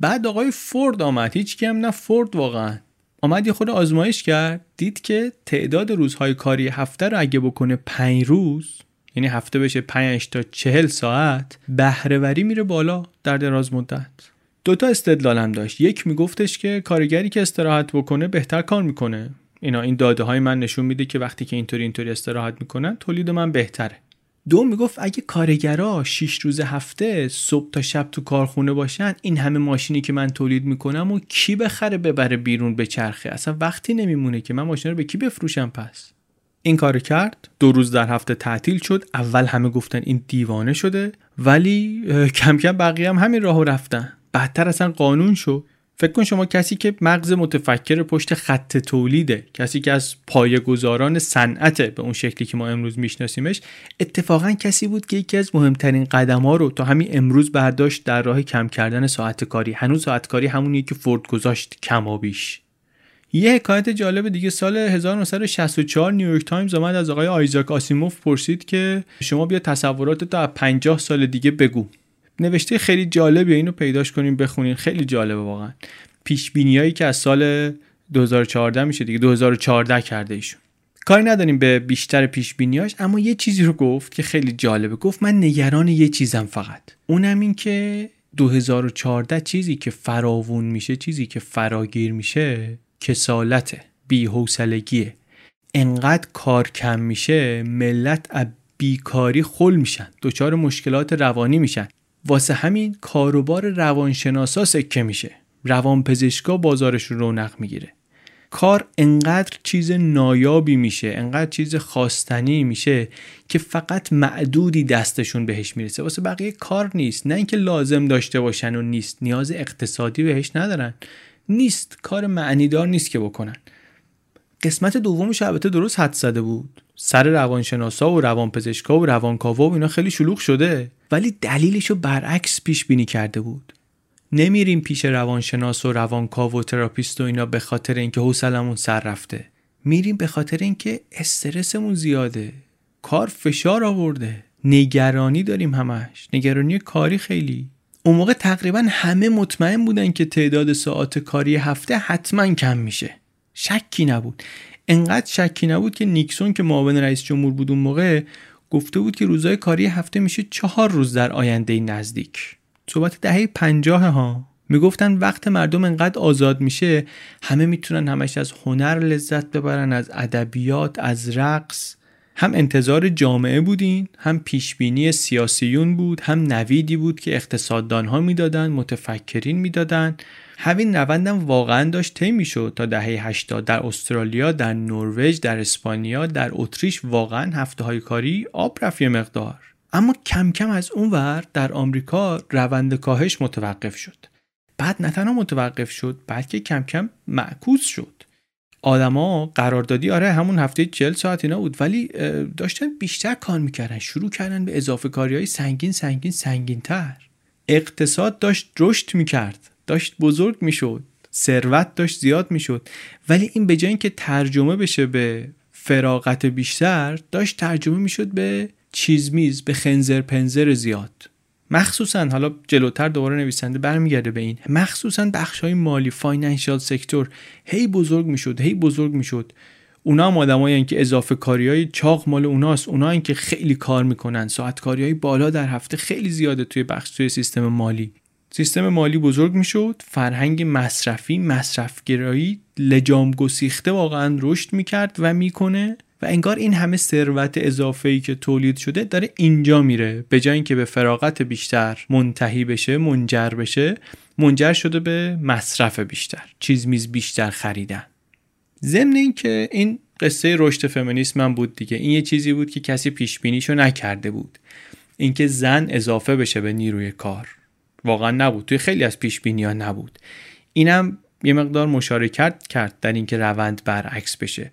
بعد آقای فورد آمد. هیچ هم نه فورد واقعا. آمد یه خود آزمایش کرد. دید که تعداد روزهای کاری هفته رو اگه بکنه 5 روز یعنی هفته بشه 5 تا 40 ساعت بهرهوری میره بالا در دراز مدت. دوتا استدلال هم داشت. یک میگفتش که کارگری که استراحت بکنه بهتر کار می‌کنه. اینا این داده های من نشون میده که وقتی که اینطوری اینطوری استراحت می‌کنن تولید من بهتره. دو می‌گفت اگه کارگرا 6 روز هفته صبح تا شب تو کارخونه باشن این همه ماشینی که من تولید می‌کنم و کی بخره ببره بیرون به چرخه؟ اصلا وقتی نمیمونه که من ماشین رو به کی بفروشم پس؟ این کار کرد. دو روز در هفته تعطیل شد. اول همه گفتن این دیوانه شده ولی کم کم بقیه هم همین راهو رفتن. بعدتر اصلا قانون شد. فکر کن شما کسی که مغز متفکر پشت خط تولیده کسی که از پایه‌گذاران صنعت به اون شکلی که ما امروز میشناسیمش اتفاقا کسی بود که یکی از مهمترین قدم ها رو تا همین امروز برداشت در راه کم کردن ساعت کاری. هنوز ساعت کاری همونیه که فورد گذاشت کمابیش. یه حکایت جالب دیگه سال 1964 نیویورک تایمز آمد از آقای آیزاک آسیموف پرسید که شما بیا تصورات تا 50 سال دیگه بگو. نوشته خیلی جالبه اینو پیداش کنیم بخونین. خیلی جالبه واقعا. پیش بینیایی که از سال 2014 میشه دیگه. 2014 کرده ایشون. کاری نداریم به بیشتر پیش بینیاش اما یه چیزی رو گفت که خیلی جالبه. گفت من نگران یه چیزم فقط. اونم این که 2014 چیزی که فراوون میشه چیزی که فراگیر میشه کسالته بی‌حوصلگیه. انقدر کار کم میشه ملت بیکاری خل میشن. دچار مشکلات روانی میشن. واسه همین کاروبار روانشناسا سکه میشه. روانپزشکا بازارش رو رونق می‌گیره. کار انقدر چیز نایابی میشه انقدر چیز خواستنی میشه که فقط معدودی دستشون بهش می‌رسه. واسه بقیه کار نیست. نه اینکه لازم داشته باشن و نیست. نیاز اقتصادی بهش ندارن. نیست. کار معنیدار نیست که بکنن. قسمت دومش البته درست حد زده بود. سر روانشناسا و روانپزشکا و روانکاوا و اینا خیلی شلوغ شده. ولی دلیلشو برعکس پیش بینی کرده بود. نمیریم پیش روانشناس و روانکاو و تراپیست و اینا به خاطر اینکه حوصلمون سر رفته. میریم به خاطر اینکه استرسمون زیاده. کار فشار آورده. نگرانی داریم همش. نگرانی کاری خیلی. اون موقع تقریبا همه مطمئن بودن که تعداد ساعت کاری هفته حتما کم میشه. شکی نبود. انقدر شکی نبود که نیکسون که معاون رئیس جمهور بود اون موقع گفته بود که روزای کاری هفته میشه چهار روز در آینده نزدیک. صحبت دهه پنجاه ها. می‌گفتن وقت مردم انقدر آزاد میشه همه می‌تونن همش از هنر لذت ببرن از ادبیات از رقص. هم انتظار جامعه بودین هم پیشبینی سیاسیون بود هم نویدی بود که اقتصاددان ها می‌دادن متفکرین می‌دادن. همین روندم واقعا داشت طی می‌شد تا دهه 80 در استرالیا در نروژ در اسپانیا در اتریش واقعا هفته های کاری آب رفت مقدار. اما کم کم از اون ور در آمریکا روند کاهش متوقف شد. بعد نه تنها متوقف شد بلکه کم کم معکوس شد. آدما قراردادی آره همون هفته 40 ساعت اینا بود ولی داشتن بیشتر کار می‌کردن شروع کردن به اضافه کاری های سنگین سنگین سنگین تر اقتصاد داشت رشد می‌کرد. داشت بزرگ می‌شد ثروت داشت زیاد می‌شد. ولی این به جای اینکه ترجمه بشه به فراغت بیشتر داشت ترجمه می‌شد به چیزمیز به خنزر پنزر زیاد. مخصوصا حالا جلوتر دوباره نویسنده برمیگرده به این مخصوصا بخش های مالی financial sector هی بزرگ می‌شد هی بزرگ می‌شد. اونا هم آدمایی که اضافه کاری های چاق مال اوناست. اونا که خیلی کار می‌کنن. ساعت کاری های بالا در هفته خیلی زیاده توی بخش توی سیستم مالی. سیستم مالی بزرگ می‌شد. فرهنگ مصرفی مصرفگرایی لجام گسیخته واقعا رشد می‌کرد و می‌کنه و انگار این همه ثروت اضافه ای که تولید شده داره اینجا میره. به جای اینکه به فراغت بیشتر منتهی بشه منجر بشه منجر شده به مصرف بیشتر. چیز میز بیشتر خریدن. ضمن اینکه این قصه رشد فمینیسم هم بود دیگه. این یه چیزی بود که کسی پیش بینیشو نکرده بود. اینکه زن اضافه بشه به نیروی کار. واقعا نبود. توی خیلی از پیش بینی ها نبود. اینم یه مقدار مشارکت کرد در اینکه روند برعکس بشه.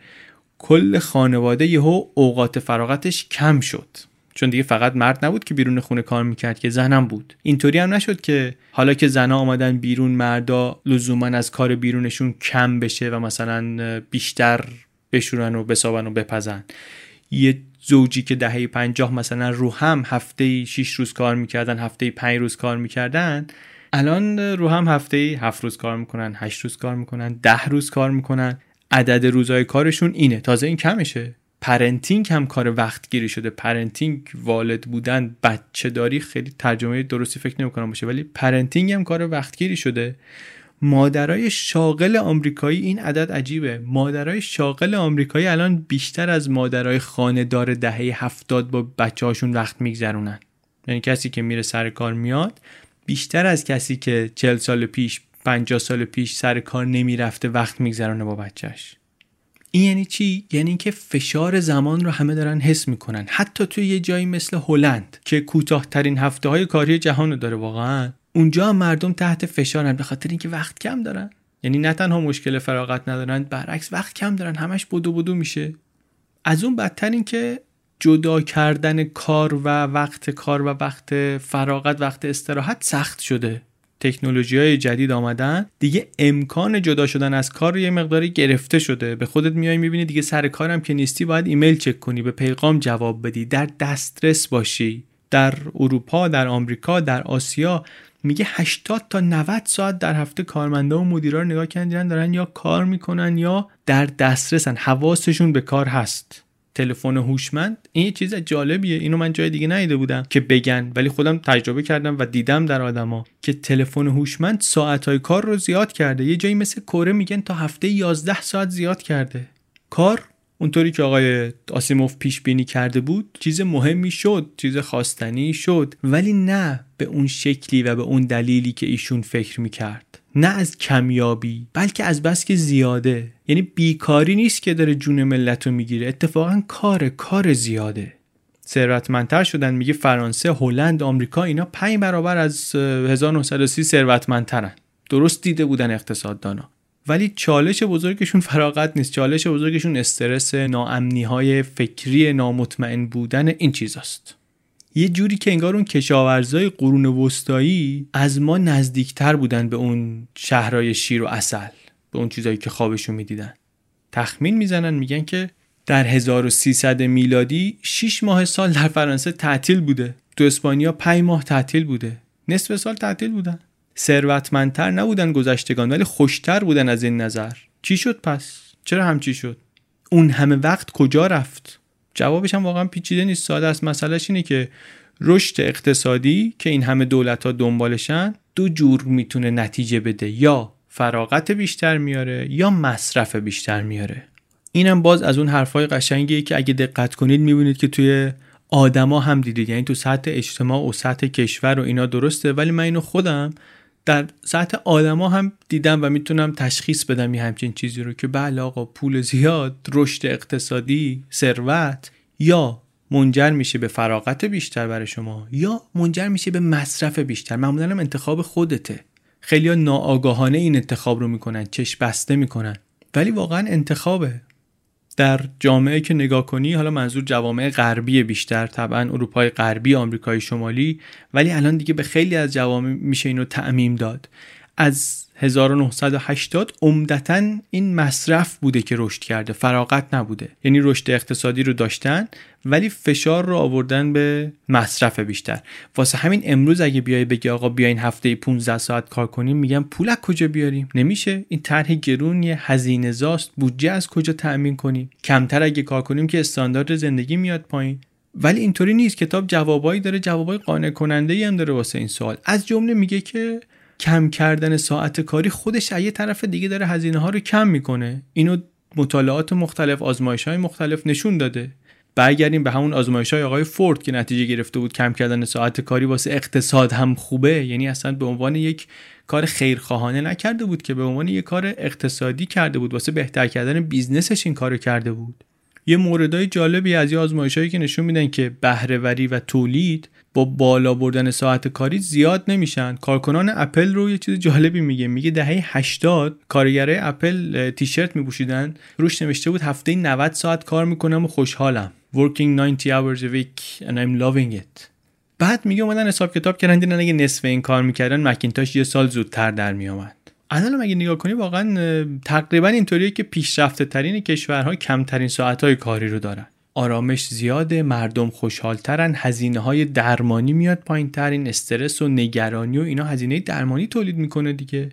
کل خانواده یهو اوقات فراغتش کم شد. چون دیگه فقط مرد نبود که بیرون خونه کار می‌کرد که زنم بود. اینطوری هم نشد که حالا که زنها آمدن بیرون مردا لزوما از کار بیرونشون کم بشه و مثلا بیشتر بشورن و بسابن و بپزن. یه زوجی که دهه پنجاه مثلا رو هم هفته 6 روز کار می‌کردن هفته 5 روز کار می‌کردن الان رو هم هفته هفت روز کار می‌کنن هشت روز کار می‌کنن ده روز کار می‌کنن. عدد روزهای کارشون اینه. تازه این کمشه. parenting هم کار وقتگیری شده. parenting والد بودن بچه داری خیلی ترجمه درستی فکر نمی‌کنم باشه ولی parenting هم کار وقتگیری شده. مادرای شاغل آمریکایی این عدد عجیبه. مادرای شاغل آمریکایی الان بیشتر از مادرای خانه دار دهه هفتاد با بچه هاشون وقت میگذرونن. یعنی کسی که میره سر کار میاد بیشتر از کسی که چل سال پیش 50 سال پیش سر کار نمی‌رفته وقت میگذرانه با بچهش این یعنی چی؟ یعنی اینکه فشار زمان رو همه دارن حس می‌کنن. حتی توی یه جایی مثل هلند که کوتاهترین هفته های کاری جهان رو داره واقعا. اونجا مردم تحت فشارن به خاطر اینکه وقت کم دارن. یعنی نه تنها مشکل فراغت ندارن برعکس وقت کم دارن همش بدو بدو میشه. از اون بدتر اینکه جدا کردن کار و وقت کار و وقت فراغت وقت استراحت سخت شده. تکنولوژی های جدید آمدن. دیگه امکان جدا شدن از کار یه مقداری گرفته شده. به خودت میای می‌بینی دیگه سر کارم که نیستی باید ایمیل چک کنی به پیغام جواب بدی در دسترس باشی. در اروپا در آمریکا در آسیا میگه 80 تا 90 ساعت در هفته کارمندا و مدیرا رو نگاه کردن دارن یا کار می‌کنن یا در دسترسن حواسشون به کار هست. تلفن هوشمند این چیز جالبیه. اینو من جای دیگه ندیده بودم که بگن ولی خودم تجربه کردم و دیدم در آدما که تلفن هوشمند ساعتهای کار رو زیاد کرده. یه جایی مثل کره میگن تا هفته 11 ساعت زیاد کرده. کار اونطوری که آقای آسیموف پیش بینی کرده بود چیز مهمی شد چیز خواستنی شد ولی نه به اون شکلی و به اون دلیلی که ایشون فکر می‌کرد. نه از کمیابی بلکه از بس که زیاده. یعنی بیکاری نیست که داره جون ملت رو می‌گیره. اتفاقا کار کار زیاده. ثروتمندتر شدن میگه فرانسه هلند آمریکا اینا پنج برابر از 1930 ثروتمندترن. درست دیده بودن اقتصاددانا. ولی چالش بزرگشون فراغت نیست. چالش بزرگشون استرس ناامنی های فکری نامطمئن بودن این چیزاست. یه جوری که انگار اون کشاورزای قرون وسطایی از ما نزدیکتر بودن به اون شهرهای شیر و اصل به اون چیزایی که خوابشون می‌دیدن. تخمین می‌زنن میگن که در 1300 میلادی 6 ماه سال در فرانسه تعطیل بوده. تو اسپانیا 5 ماه تعطیل بوده. نصف سال تعطیل بودن. ثروتمندتر نبودن گذشتگان ولی خوشتر بودن از این نظر. چی شد پس؟ چرا همچی شد؟ اون همه وقت کجا رفت؟ جوابش هم واقعا پیچیده نیست. ساده است. مسئلهش اینه که رشد اقتصادی که این همه دولت ها دنبالشن دو جور می‌تونه نتیجه بده. یا فراغت بیشتر میاره یا مصرف بیشتر میاره. اینم باز از اون حرفای قشنگیه که اگه دقت کنید می‌بینید که توی آدما هم دیدید. یعنی تو سطح اجتماع و سطح کشور و اینا درسته ولی من اینو خودم در سطح آدما هم دیدم و می‌تونم تشخیص بدم یه همچین چیزی رو که بله آقا پول زیاد رشد اقتصادی ثروت یا منجر میشه به فراغت بیشتر برای شما یا منجر میشه به مصرف بیشتر. معمولا هم انتخاب خودته. خیلی ناآگاهانه این انتخاب رو می‌کنن چشم بسته می‌کنن. ولی واقعا انتخابه. در جامعه که نگاه کنی حالا منظور جوامع غربی بیشتر طبعا اروپای غربی آمریکای شمالی ولی الان دیگه به خیلی از جوامع میشه اینو تعمیم داد. از 1980 عمدتا این مصرف بوده که رشد کرده فراغت نبوده. یعنی رشد اقتصادی رو داشتن ولی فشار رو آوردن به مصرف بیشتر. واسه همین امروز اگه بیای بگی آقا بیاین هفته 15 ساعت کار کنیم میگم پول از کجا بیاریم؟ نمیشه. این طرح گرون یه هزینه زاست. بودجه از کجا تأمین کنیم؟ کمتر اگه کار کنیم که استاندارد زندگی میاد پایین. ولی اینطوری نیست. کتاب جوابایی داره جوابای قانع کننده ای هم داره واسه این سوال. از جمله میگه که کم کردن ساعت کاری خودش یه طرف دیگه داره هزینه ها رو کم می‌کنه. اینو مطالعات مختلف آزمایش های مختلف نشون داده. برگردیم به همون آزمایش های آقای فورد که نتیجه گرفته بود کم کردن ساعت کاری واسه اقتصاد هم خوبه. یعنی اصلا به عنوان یک کار خیرخواهانه نکرده بود که به عنوان یک کار اقتصادی کرده بود. واسه بهتر کردن business ش این کارو کرده بود. یه موردای جالبی از یه هایی که نشون میدن که بهرهوری و تولید با بالا بردن ساعت کاری زیاد نمیشن. کارکنان اپل رو یه چیز جالبی میگه. میگه دهه 80 کارگرای اپل تیشرت میپوشیدن. روش نوشته بود هفته 90 ساعت کار می‌کنم و خوشحالم. Working 90 hours a week and I'm loving it. بعد میگه اومدن حساب کتاب کردن دیدن اگه نصف این کار می‌کردن مکینتاش یه سال زودتر در میامد الان اگه نگاه کنی واقعا تقریبا اینطوریه که پیشرفته ترین کشورها کمترین ساعت های کاری رو دارن. آرامش زیاده مردم خوشحالترن هزینه های درمانی میاد پایین ترین استرس و نگرانی و اینا هزینه درمانی تولید می‌کنه دیگه.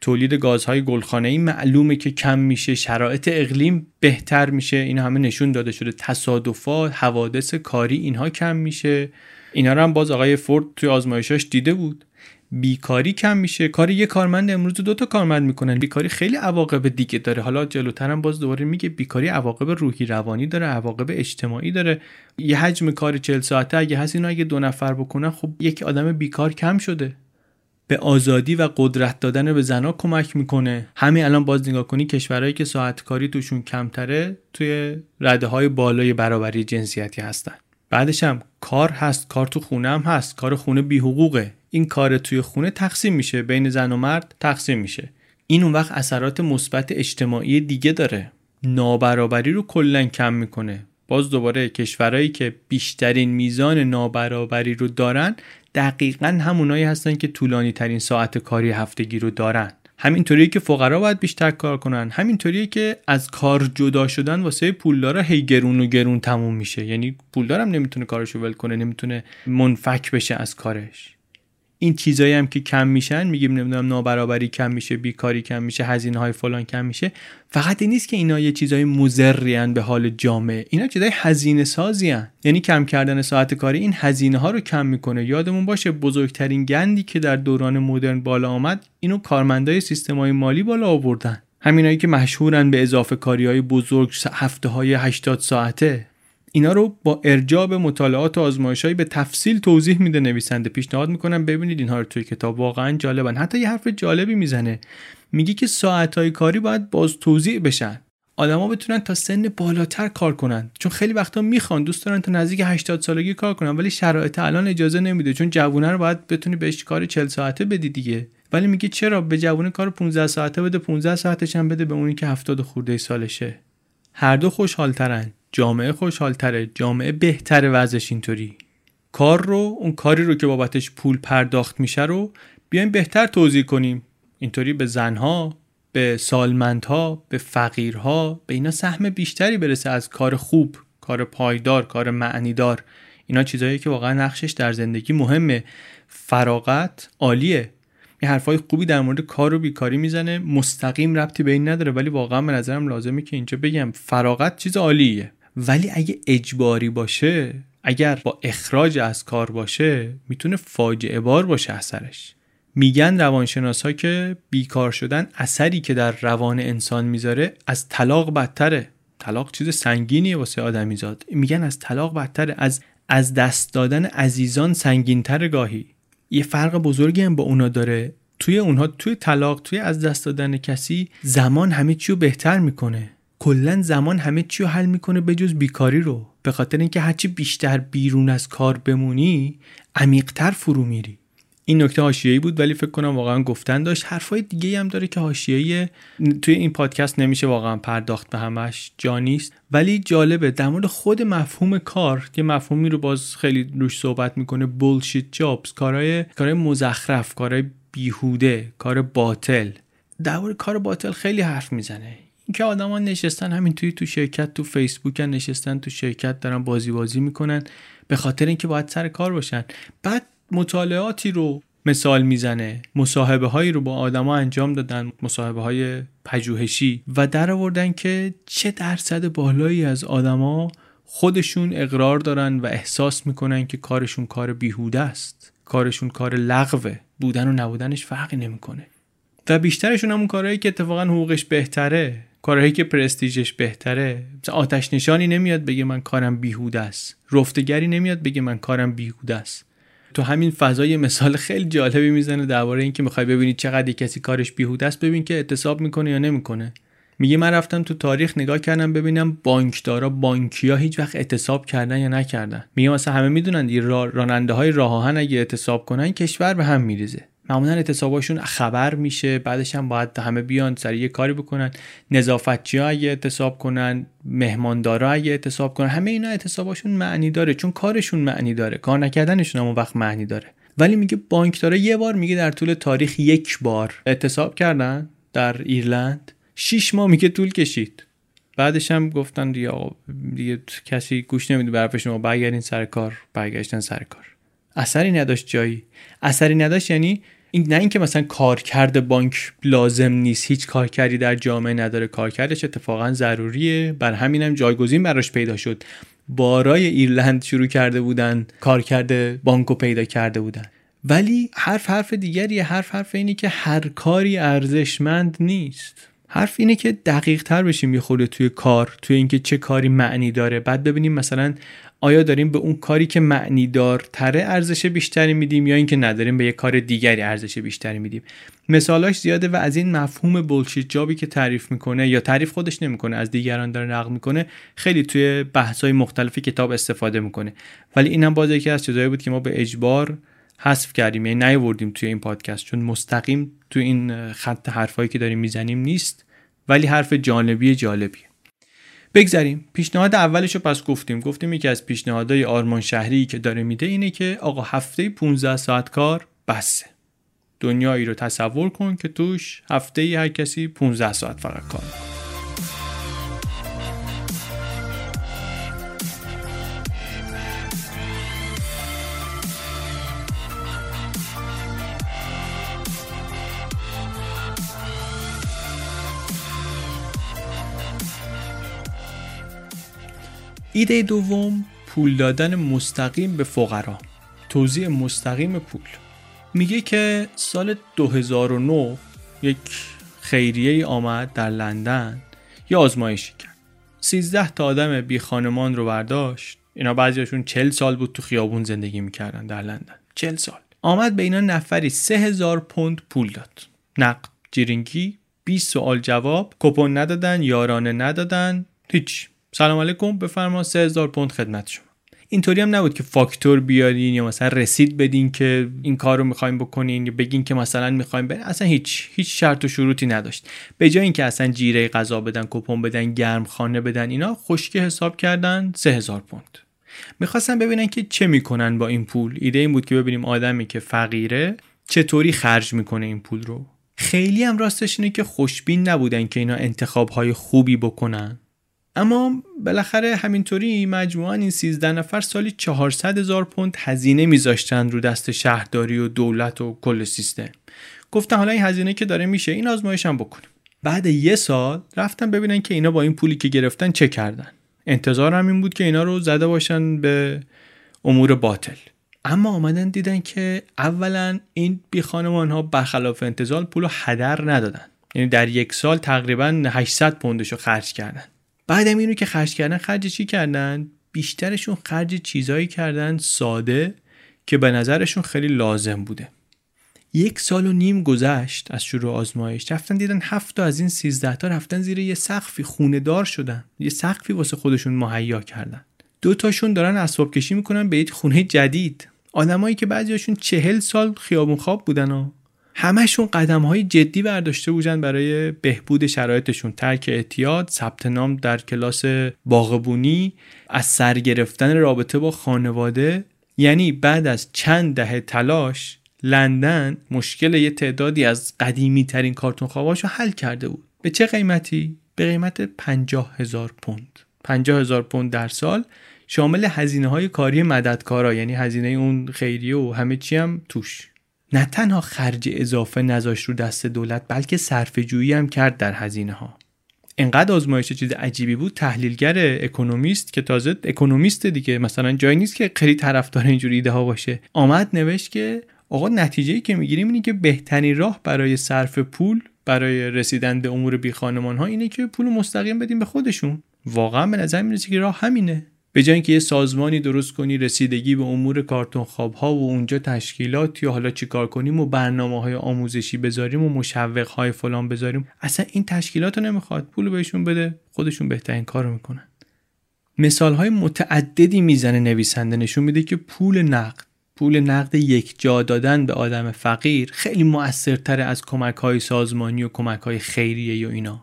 تولید گازهای گلخانه ای معلومه که کم میشه شرایط اقلیم بهتر میشه اینا همه نشون داده شده تصادفات حوادث کاری اینها کم میشه. اینا رو هم باز آقای فورد توی آزمایشاش دیده بود. بیکاری کم میشه. کار یه کارمند امروز دو تا کارمند می‌کنن. بیکاری خیلی عواقب دیگه داره. حالا جلوترم باز دوباره میگه بیکاری عواقب روحی روانی داره عواقب اجتماعی داره. یه حجم کار 40 ساعته اگه هست اینو اگه دو نفر بکنن خب یک آدم بیکار کم شده. به آزادی و قدرت دادن به زنا کمک می‌کنه. همین الان باز نگاه کنی کشورهایی که ساعت کاری توشون کمتره توی رده های بالای برابری جنسیتی هستن. بعدش هم کار هست. کار تو خونه هم هست. کار خونه بی حقوقه این کار توی خونه تقسیم میشه بین زن و مرد تقسیم میشه. این اون وقت اثرات مثبت اجتماعی دیگه داره. نابرابری رو کلا کم می‌کنه. باز دوباره کشورهایی که بیشترین میزان نابرابری رو دارن دقیقا همونایی هستن که طولانی ترین ساعت کاری هفتگی رو دارن. همینطوریه که فقرا باید بیشتر کار کنن. همینطوریه که از کار جدا شدن واسه پولدارا هی گرون و گرون تموم میشه. یعنی پولدارم نمی‌تونه کارشو ول کنه نمی‌تونه منفک بشه از کارش. این چیزایی هم که کم میشن میگیم نمی‌دونم نابرابری کم میشه بیکاری کم میشه هزینه های فلان کم میشه فقط این نیست که اینا یه چیزای مضری به حال جامعه. اینا چیزای هزینه سازی هن. یعنی کم کردن ساعت کاری این هزینه ها رو کم می‌کنه. یادمون باشه بزرگترین گندی که در دوران مدرن بالا آمد اینو کارمندای سیستم های مالی بالا آوردن. همینایی که مشهورن به اضافه کاری های بزرگ هفته های 80 ساعته. اینا رو با ارجاب مطالعات و آزمایشهایی به تفصیل توضیح میده نویسنده. پیشنهاد می‌کنم ببینید اینها رو توی کتاب. واقعا جالبن. حتی یه حرف جالبی می‌زنه. میگه که ساعتهای کاری باید باز توضیح بشن. آدما بتونن تا سن بالاتر کار کنن. چون خیلی وقتا می‌خوان دوست دارن تا نزدیک 80 سالگی کار کنن ولی شرایط الان اجازه نمیده. چون جوونه رو باید بتونی بهش کار 40 ساعته بدی دیگه. ولی میگه چرا به جوونه کار 15 ساعته بده 15 ساعتش هم بده به اونی که 70 خورده سالشه. هر دو خوشحالترن. جامعه خوشحالتره جامعه بهتره وضعش اینطوری. کار رو اون کاری رو که بابتش پول پرداخت میشه رو بیایم بهتر توضیح کنیم. اینطوری به زنها به سالمندها به فقیرها به اینا سهم بیشتری برسه از کار خوب کار پایدار کار معنیدار. اینا چیزهایی که واقعا نقشش در زندگی مهمه. فراغت عالیه. یه حرفای خوبی در مورد کار و بیکاری می‌زنه. مستقیم ربطی به این نداره ولی واقعا به نظرم لازمه که اینجا بگم. فراغت چیز عالیه. ولی اگه اجباری باشه اگر با اخراج از کار باشه می‌تونه فاجعه بار باشه اثرش میگن روانشناس ها که بیکار شدن اثری که در روان انسان می‌ذاره از طلاق بدتره. طلاق چیز سنگینیه واسه آدمیزاد. میگن از طلاق بدتره از از دست دادن عزیزان سنگینتر گاهی. یه فرق بزرگی هم با اونا داره. توی اونها توی طلاق توی از دست دادن کسی زمان همه چی رو بهتر می‌کنه. کلا زمان همه چی رو حل می‌کنه به جز بیکاری رو. به خاطر اینکه هرچی بیشتر بیرون از کار بمونی عمیقتر فرو میری. این نکته حاشیه‌ای بود ولی فکر کنم واقعا گفتن داشت. حرفای دیگه هم داره که حاشیه‌ای توی این پادکست نمیشه واقعا پرداخت به همش جا نیست. ولی جالبه در مورد خود مفهوم کار که مفهومی رو باز خیلی روش صحبت می‌کنه بولشیت جابز کارهای کارهای مزخرف کارهای بیهوده کار باطل. در مورد کار باطل خیلی حرف می‌زنه. اینکه آدما نشستن همین توی تو شرکت تو فیسبوک نشستن تو شرکت دارن بازی بازی می‌کنن. به خاطر اینکه باید سر کار باشن. بعد مطالعاتی رو مثال می‌زنه مصاحبه هایی رو با آدما انجام دادن مصاحبه های پژوهشی. و در آوردن که چه درصد بالایی از آدما خودشون اقرار دارن و احساس می‌کنن که کارشون کار بیهوده است. کارشون کار لغوه. بودن و نبودنش فرقی نمی‌کنه. و بیشترشون همون کارهایی که اتفاقا حقوقش بهتره. کارهایی که پرستیژش بهتره آتش نشانی نمیاد بگه من کارم بیهوده است. رفتگری نمیاد بگه من کارم بیهوده است. تو همین فضای مثال خیلی جالبی می‌زنه درباره اینکه می‌خوای ببینید چقدر کسی کارش بیهوده است ببین که اعتصاب می‌کنه یا نمی‌کنه. میگه من رفتم تو تاریخ نگاه کردم ببینم بانکدارا بانکیا هیچ وقت اعتصاب کردن یا نکردن. میگه مثلا همه می‌دونن راننده های راه آهن اگه اعتصاب کنن کشور به هم میریزه. معمولا اعتصاباشون خبر میشه بعدش هم باید همه بیان سر یه کاری بکنن. نظافتچی ها اگه اعتصاب کنن مهماندارا اگه اعتصاب کنن همه اینا اعتصاباشون معنی داره چون کارشون معنی داره کار نکردنشون هم وقت معنی داره. ولی میگه بانکدارا یه بار میگه در طول تاریخ یک بار اعتصاب کردن در ایرلند. شیش ماه میگه طول کشید. بعدش هم گفتن دیگه, دیگه کسی گوش نمیده به شما برگردین سر کار برگشتن سر کار. اثری نداشت جایی. اثری نداشت یعنی این نه اینکه مثلا کارکرد بانک لازم نیست هیچ کارکردی در جامعه نداره. کارکردش اتفاقا ضروریه. بر همینم جایگزین براش پیدا شد. بارای ایرلند شروع کرده بودن کارکرد بانکو پیدا کرده بودن. ولی حرف حرف دیگری حرف حرف اینی که هر کاری ارزشمند نیست. حرف اینه که دقیق تر بشیم یه خورده توی کار توی اینکه چه کاری معنی داره. بعد ببینیم مثلا آیا داریم به اون کاری که معنی تره ارزش بیشتری میدیم یا اینکه نداریم به یه کار دیگری ارزش بیشتری میدیم؟ مثالاش زیاده و از این مفهوم بولشیت جابی که تعریف می‌کنه یا تعریف خودش نمی‌کنه از دیگران داره نقل می‌کنه خیلی توی بحث‌های مختلفی کتاب استفاده می‌کنه. ولی اینم باز یکی از چیزایی بود که ما به اجبار حذف کردیم یعنی نیاوردیم توی این پادکست چون مستقیم توی این خط حرفایی که داریم می‌زنیم نیست ولی حرف جانبی جالبیه. بگذریم. پیشنهاد اولش رو پس گفتیم. گفتیم یکی از پیشنهادهای آرمان شهری که داره میده اینه که آقا هفته 15 ساعت کار بسه. دنیایی رو تصور کن که توش هفته هر کسی 15 ساعت فقط کار ایده دوم پول دادن مستقیم به فقرا. توضیح مستقیم پول. میگه که سال 2009 یک خیریه ای آمد در لندن یه آزمایشی کرد. 13 تا آدم بی خانمان رو برداشت. اینا بعضیشون 40 سال بود تو خیابون زندگی می‌کردن در لندن. 40 سال. آمد به اینا نفری 3000 پوند پول داد. نقد جیرینگی 20 سوال جواب. کپون ندادن یارانه ندادن. هیچ. سلام علیکم بفرما 3000 پوند خدمت شما. اینطوری هم نبود که فاکتور بیارین یا مثلا رسید بدین که این کار رو می‌خوایم بکنین یا بگین که مثلا می‌خوایم برین. اصلا هیچ هیچ شرط و شروطی نداشت. به جای اینکه اصلا جیره غذا بدن کپون بدن گرم خانه بدن اینا خشکی حساب کردن 3000 پوند. می‌خواستن ببینن که چه می‌کنن با این پول. ایده این بود که ببینیم آدمی که فقیره چطوری خرج می‌کنه این پول رو. خیلی هم راستش اینه که خوشبین نبودن که اینا انتخاب های خوبی بکنن. اما بالاخره همینطوری مجموعا این 13 نفر سالی 400 هزار پوند هزینه میذاشتن رو دست شهرداری و دولت و کل سیستم. گفتن حالا این هزینه که داره میشه این آزمایش هم بکنیم. بعد یه سال رفتن ببینن که اینا با این پولی که گرفتن چه کردن. انتظارم این بود که اینا رو زده باشن به امور باطل. اما آمدن دیدن که اولا این بی خانمان ها برخلاف انتظار پول رو هدر ندادن. یعنی در یک سال تقریبا 800 پوندش رو خرج کردن. بعدم اینو که خرج کردن خرج چی کردن؟ بیشترشون خرج چیزایی کردن ساده که به نظرشون خیلی لازم بوده. یک سال و نیم گذشت از شروع آزمایش. رفتن دیدن هفت تا از این سیزده تا رفتن زیر یه سقفی خونه دار شدن. یه سقفی واسه خودشون مهیا کردن. دو تاشون دارن اسباب کشی می‌کنن به یک خونه جدید. آدمایی که بعضیاشون چهل سال خیابون خواب بودن و همشون قدم های جدی برداشته بودن برای بهبود شرایطشون. ترک اعتیاد ثبت نام در کلاس باغبونی از سر گرفتن رابطه با خانواده یعنی بعد از چند دهه تلاش لندن مشکل یه تعدادی از قدیمی ترین کارتون خواباش رو حل کرده بود. به چه قیمتی؟ به قیمت 50 هزار پوند. 50 هزار پوند در سال شامل هزینه های کاری مددکارا یعنی هزینه اون خیریه و همه چی هم توش. نه تنها خرج اضافه نذاشت رو دست دولت بلکه صرف جویی هم کرد در هزینه ها انقدر آزمایش چیز عجیبی بود تحلیلگر اکونومیست که تازه اکونومیست دیگه مثلا جایی نیست که خیلی طرفدار اینجوری ایده ها باشه. آمد نوشت که آقا نتیجه که می‌گیریم اینه که بهترین راه برای صرف پول برای رسیدن به امور بی خانمان ها اینه که پول مستقیم بدیم به خودشون. واقعا به نظر می‌رسه که راه همینه. به جای اینکه یه سازمانی درست کنی رسیدگی به امور کارتون خواب ها و اونجا تشکیلات یا حالا چیکار کنیم و برنامه های آموزشی بذاریم و مشوق های فلان بذاریم اصلا این تشکیلات رو نمی‌خواد. پول بهشون بده خودشون بهترین کارو می‌کنن. مثال های متعددی می‌زنه نویسنده نشون میده که پول نقد پول نقد یک جا دادن به آدم فقیر خیلی موثرتر از کمک های سازمانی و کمک های خیریه یا اینا.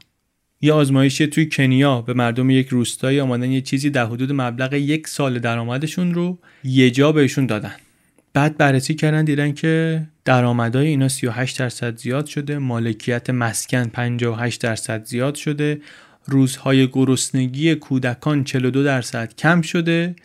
یه آزمایشی توی کنیا به مردم یک روستایی آمدن یه چیزی در حدود مبلغ یک سال درآمدشون رو یه جا بهشون دادن. بعد بررسی کردن دیدن که درآمدهای اینا 38 درصد زیاد شده مالکیت مسکن 58 درصد زیاد شده روزهای گرسنگی کودکان 42 درصد کم شده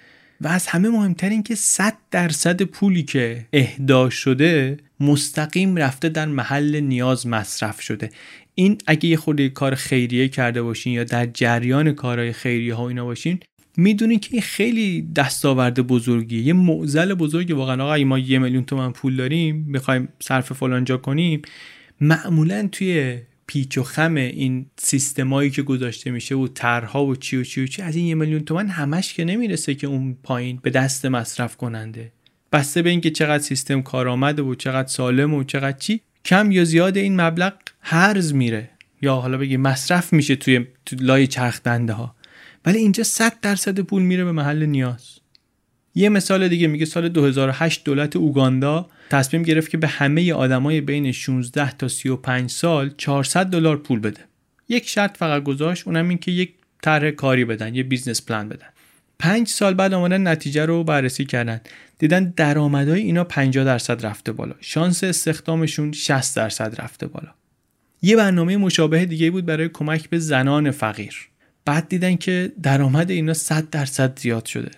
و از همه مهمتر این که 100 درصد پولی که اهدا شده مستقیم رفته در محل نیاز مصرف شده. این اگه یه خورده کار خیریه کرده باشین یا در جریان کارهای خیریه ها اینا باشین می‌دونین که خیلی دستاورد بزرگیه. یه معضل بزرگی واقعا آقا ما یه میلیون تومن پول داریم می‌خوایم صرف فلان جا کنیم معمولا توی پیچ و خم این سیستمایی که گذاشته میشه و طرها و چی و چی و چی از این یه میلیون تومن همش که نمی‌رسه که اون پایین به دست مصرف کننده بسته به اینکه چقدر سیستم کارآمده و چقدر سالم و چقدر چی کم یا زیاد این مبلغ هرز میره. یا حالا بگی مصرف میشه توی, لای چرخ دنده ها ولی اینجا 100 درصد پول میره به محل نیاز. یه مثال دیگه میگه سال 2008 دولت اوگاندا تصمیم گرفت که به همه آدمای بین 16 تا 35 سال 400 دلار پول بده. یک شرط فقط گذاشت اونم این که یک طرح کاری بدن یه business plan بدن. پنج سال بعد آمدن نتیجه رو بررسی کردن. دیدن درآمدهای اینا 50 درصد رفته بالا. شانس استخدامشون 60 درصد رفته بالا. یه برنامه مشابه دیگه بود برای کمک به زنان فقیر. بعد دیدن که درآمد اینا 100 درصد زیاد شده.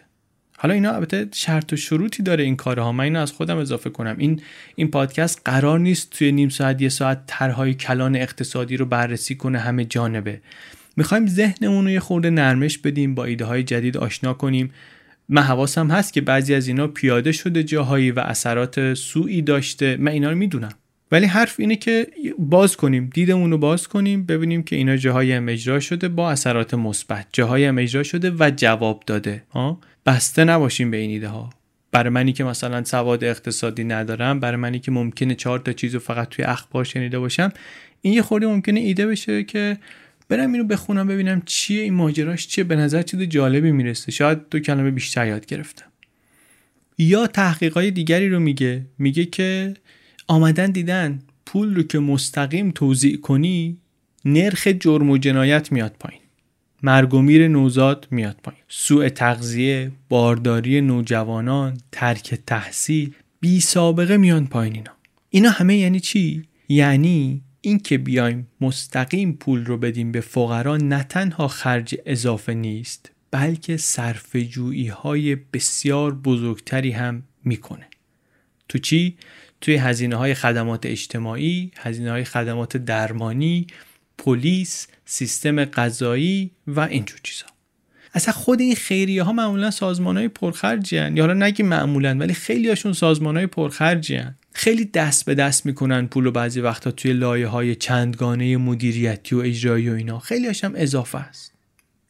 حالا اینا البته شرط و شروطی داره این کارها. من اینو از خودم اضافه کنم. این این پادکست قرار نیست توی نیم ساعت یه ساعت طرحهای کلان اقتصادی رو بررسی کنه همه جانبه. می‌خوایم ذهنمون رو یه خورده نرمش بدیم با ایده های جدید آشنا کنیم. من حواسم هست که بعضی از اینا پیاده شده جاهایی و اثرات سوئی داشته. من اینا رو می‌دونم. ولی حرف اینه که باز کنیم دیدمون رو باز کنیم ببینیم که اینا جاهای هم اجرا شده با اثرات مثبت. جاهای هم اجرا شده و جواب داده. ها بسته نباشیم به این ایده ها برای منی که مثلا سواد اقتصادی ندارم برای منی که ممکنه چهار تا چیز فقط توی اخبار شنیده باشم این یه خوردی ممکنه ایده بشه که برم اینو بخونم ببینم چیه این ماجراش چیه. به نظر چیز جالبی می‌رسه. شاید دو کلمه بیشتر یاد گرفتم. یا تحقیقای دیگری رو میگه. میگه که آمدن دیدن. پول رو که مستقیم توضیح کنی نرخ جرم و جنایت میاد پایین. مرگ و میر نوزاد میاد پایین. سوء تغذیه بارداری نوجوانان ترک تحصیل بی سابقه میان پایین اینا. اینا همه یعنی چی؟ یعنی اینکه بیایم مستقیم پول رو بدیم به فقرا نه تنها خرج اضافه نیست بلکه صرف های بسیار بزرگتری هم می‌کنه. تو چی؟ توی هزینه های خدمات اجتماعی هزینه های خدمات درمانی پلیس سیستم غذایی و اینجور چیزا. اصلا خود این خیریه ها معمولا سازمان های پرخرجی یا حالا نگی معمولا ولی خیلی هاشون سازمان های پرخرجی خیلی دست به دست می‌کنن پول و بعضی وقتا توی لایه های چندگانه مدیریتی و اجرایی و اینا. خیلی هاشم اضافه است.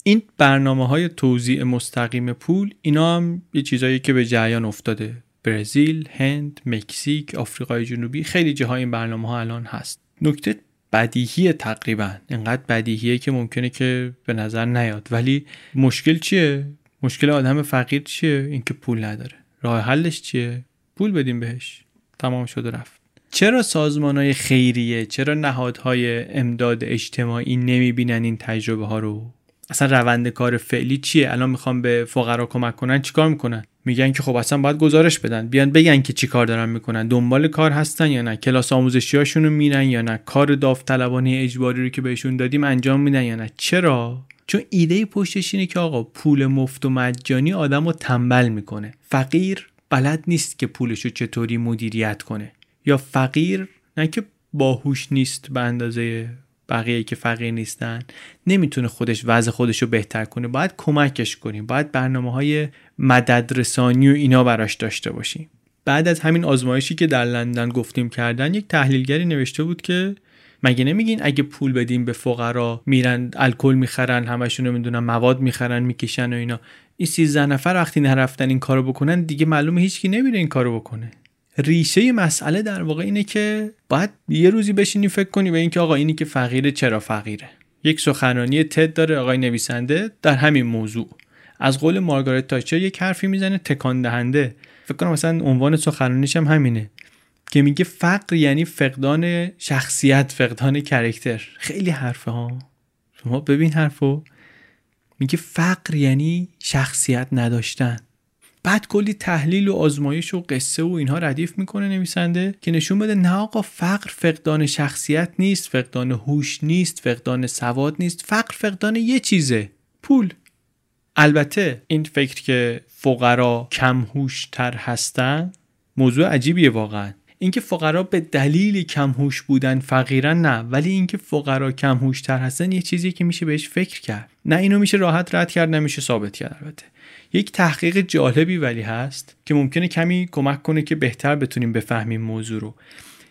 این برنامه های توزیع مستقیم پول اینا هم یه چیزایی که به جریان افتاده. برزیل، هند، مکزیک، آفریقای جنوبی خیلی جاهای این برنامه ها الان هست. نکته بدیهی تقریبا. انقدر بدیهیه که ممکنه که به نظر نیاد. ولی مشکل چیه؟ مشکل آدم فقیر چیه؟ اینکه پول نداره. راه حلش چیه؟ پول بدیم بهش. تمام شده رفت. چرا سازمان های خیریه چرا نهادهای امداد اجتماعی نمی‌بینن این تجربه ها رو؟ اصلا روند کار فعلی چیه؟ الان می‌خوام به فقرا کمک کنن چیکار می‌کنن؟ میگن که خب اصلا باید گزارش بدن. بیان بگن که چی کار دارن می‌کنن. دنبال کار هستن یا نه؟ کلاس آموزشی هاشون میرن یا نه؟ کار داوطلبانه اجباری رو که بهشون دادیم انجام میدن یا نه؟ چرا؟ چون ایده پشتش اینه که آقا پول مفت و مجانی آدم رو تنبل می‌کنه. فقیر بلد نیست که پولش رو چطوری مدیریت کنه. یا فقیر نه که باهوش نیست به اندازه بقیه که فقیر نیستن. نمی‌تونه خودش وضع خودش رو بهتر کنه. باید کمکش کنیم. باید برنامه های مدد رسانی و اینا براش داشته باشیم. بعد از همین آزمایشی که در لندن گفتیم کردن یک تحلیلگری نوشته بود که مگه نمیگین اگه پول بدیم به فقرا میرن الکل می‌خرن همشون نمی‌دونن مواد می‌خرن می‌کشن و اینا. این 13 نفر وقتی نرفتن این کارو بکنن دیگه معلومه هیچکی نمیره این کارو بکنه. ریشه مسئله در واقع اینه که باید یه روزی بشینی فکر کنی به اینکه آقا اینی که فقیره چرا فقیره. یک سخنرانی تد داره آقای نویسنده در همین موضوع. از قول مارگارت تاچر یک حرفی می‌زنه تکان دهنده. فکر کنم مثلا عنوان سخنرانیش هم همینه که میگه فقر یعنی فقدان شخصیت فقدان کرکتر. خیلی حرفه ها. شما ببین حرفو. میگه فقر یعنی شخصیت نداشتن. بعد کلی تحلیل و آزمایش و قصه و اینها ردیف می‌کنه نویسنده که نشون بده نه آقا فقر فقدان شخصیت نیست فقدان هوش نیست فقدان سواد نیست فقر فقدان یه چیزه پول. البته این فکر که فقرا کم تر هستن موضوع عجیبیه واقعا. اینکه فقرا به دلیل کم هوش بودن فقیرن نه ولی اینکه فقرا کم تر هستن یه چیزی که میشه بهش فکر کرد. نه اینو میشه راحت رد کرد نمیشه ثابت کرد. البته یک تحقیق جالبی ولی هست که ممکنه کمی کمک کنه که بهتر بتونیم بفهمیم موضوع رو.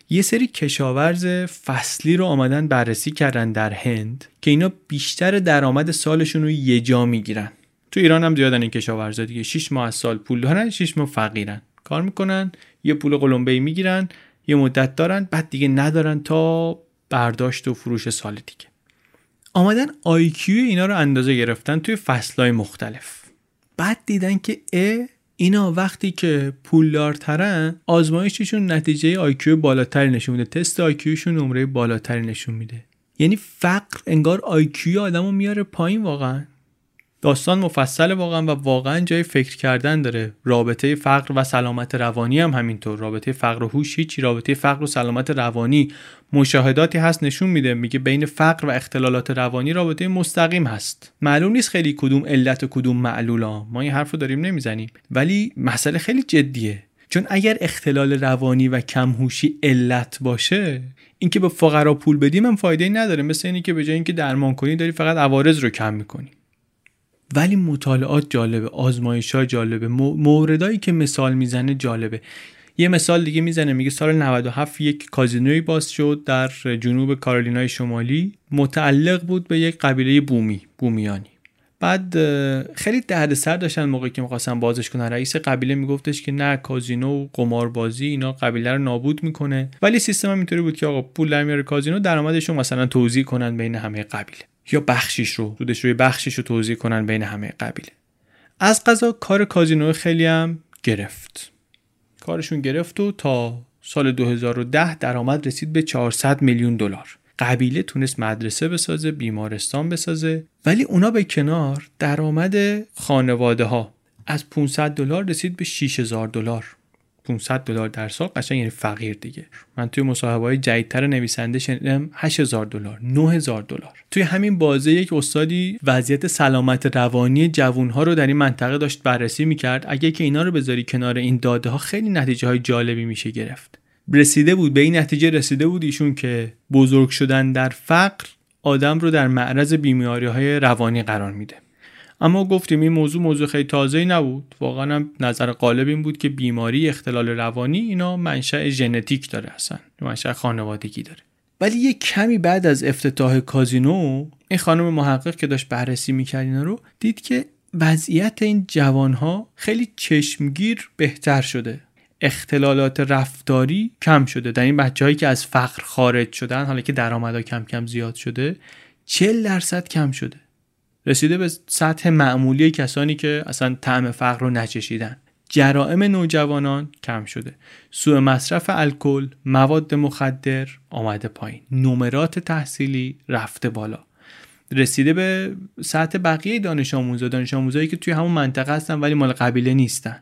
یه سری کشاورز فصلی رو آمدن بررسی کردن در هند که اینا بیشتر درآمد سالشون رو یه جا می‌گیرن. تو ایران هم زیادن این کشاورزا دیگه. 6 ماه از سال پول دارن 6 ماه فقیرن. کار می‌کنن یه پول قلمبه می‌گیرن یه مدت دارن بعد دیگه ندارن تا برداشت و فروش سال دیگه. آمدن IQ اینا رو اندازه گرفتن توی فصلهای مختلف. بعد دیدن که ا اینا وقتی که پولدارترن آزمایششون نتیجه IQ بالاتری نشون میده. تست IQ شون نمره بالاتری نشون میده. یعنی فقر انگار IQ آدمو میاره پایین واقعا. داستان مفصل واقعا و واقعا جای فکر کردن داره. رابطه فقر و سلامت روانی هم همینطور. رابطه فقر و هوش هیچی رابطه فقر و سلامت روانی. مشاهداتی هست نشون میده میگه بین فقر و اختلالات روانی رابطه مستقیم هست. معلوم نیست خیلی کدوم علت و کدوم معلولا. ما این حرف رو داریم نمی‌زنیم. ولی مسئله خیلی جدیه. چون اگر اختلال روانی و کمهوشی علت باشه اینکه به فقرا پول بدیم هم فایده نداره. مثل اینی که به جای اینکه درمان کنی داری فقط عوارض رو کم می‌کنی. ولی مطالعات جالبه آزمایش ها جالبه موردایی که مثال می‌زنه جالبه. یه مثال دیگه می‌زنه میگه سال 97 یک کازینوی باز شد در جنوب کارولینای شمالی. متعلق بود به یک قبیله بومی بومیانی. بعد خیلی دردسر داشتن موقعی که می‌خواستن بازش کنن. رئیس قبیله میگفتش که نه کازینو و قماربازی اینا قبیله رو نابود می‌کنه. ولی سیستم هم اینطوری بود که آقا پول در میاره کازینو درآمدش رو مثلا توزیع کنن بین همه قبیله. یا بخشیش رو سودش روی بخشیش رو توزیع کنن بین همه قبیله. از قضا کار کازینو خیلی هم گرفت. کارشون گرفت و تا سال 2010 درآمد رسید به 400 میلیون دلار. قبیله تونست مدرسه بسازه بیمارستان بسازه ولی اونا به کنار درآمد خانواده ها از 500 دلار رسید به 6000 دلار. 500 دلار در سال قشنگ یعنی فقیر دیگه. من توی مصاحبه های جدیدتر نویسنده شنیدم 8000 دلار 9000 دلار. توی همین بازه یک استادی وضعیت سلامت روانی جوانها رو در این منطقه داشت بررسی می‌کرد. اگه که اینا رو بذاری کنار این داده ها خیلی نتیجه های جالبی میشه گرفت. رسیده بود به این نتیجه رسیده بود ایشون که بزرگ شدن در فقر آدم رو در معرض بیماری های روانی قرار میده. اما گفتیم این موضوع موضوع خیلی تازه نبود. واقعا هم نظر غالب این بود که بیماری اختلال روانی اینا منشأ ژنتیک داره اصلا منشأ خانوادگی داره. ولی یه کمی بعد از افتتاح کازینو این خانم محقق که داشت بررسی می‌کرد اینا رو دید که وضعیت این جوانها خیلی چشمگیر بهتر شده. اختلالات رفتاری کم شده. در این بچه هایی که از فقر خارج شدن حالا که درآمدها کم کم زیاد شده 40 درصد کم شده. رسیده به سطح معمولی کسانی که اصلا طعم فقر رو نچشیدن. جرائم نوجوانان کم شده. سوء مصرف الکل مواد مخدر آمده پایین. نمرات تحصیلی رفته بالا. رسیده به سطح بقیه دانش آموزا. دانش آموزایی که توی همون منطقه هستن ولی مال قبیله نیستن.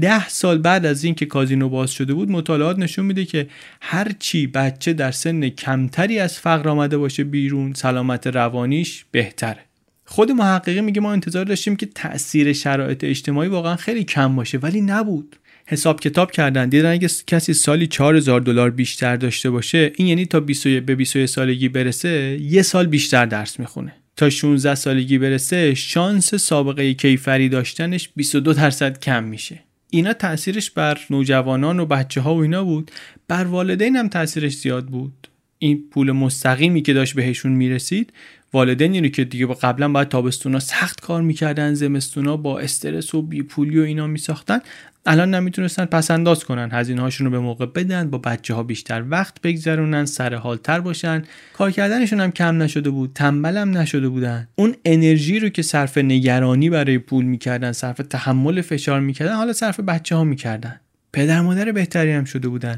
ده سال بعد از اینکه کازینو باز شده بود مطالعات نشون میده که هر چی بچه در سن کمتری از فقر آمده باشه بیرون سلامت روانیش بهتره. خود محققی میگه ما انتظار داشتیم که تاثیر شرایط اجتماعی واقعا خیلی کم باشه ولی نبود. حساب کتاب کردن دیدن اگه کسی سالی 4000 دلار بیشتر داشته باشه این یعنی تا 20 به 21 سالگی برسه یه سال بیشتر درس می‌خونه. تا 16 سالگی برسه شانس سابقه کیفری داشتنش 22 درصد کم میشه. اینا تاثیرش بر نوجوانان و بچه ها و اینا بود. بر والدین هم تاثیرش زیاد بود. این پول مستقیمی که داشت بهشون می‌رسید والدینی رو که دیگه قبلا باید تابستونا سخت کار می‌کردن زمستونا با استرس و بیپولی و اینا میساختن. الان نمی‌تونستن پس انداز کنن. هزینه هاشون رو به موقع بدن با بچه ها بیشتر وقت بگذرونن سر حالتر باشن. کار کردنشون هم کم نشده بود تنبل هم نشده بودن. اون انرژی رو که صرف نگرانی برای پول می‌کردن صرف تحمل فشار می‌کردن حالا صرف بچه ها می‌کردن. پدر مادر بهتری هم شده بودن.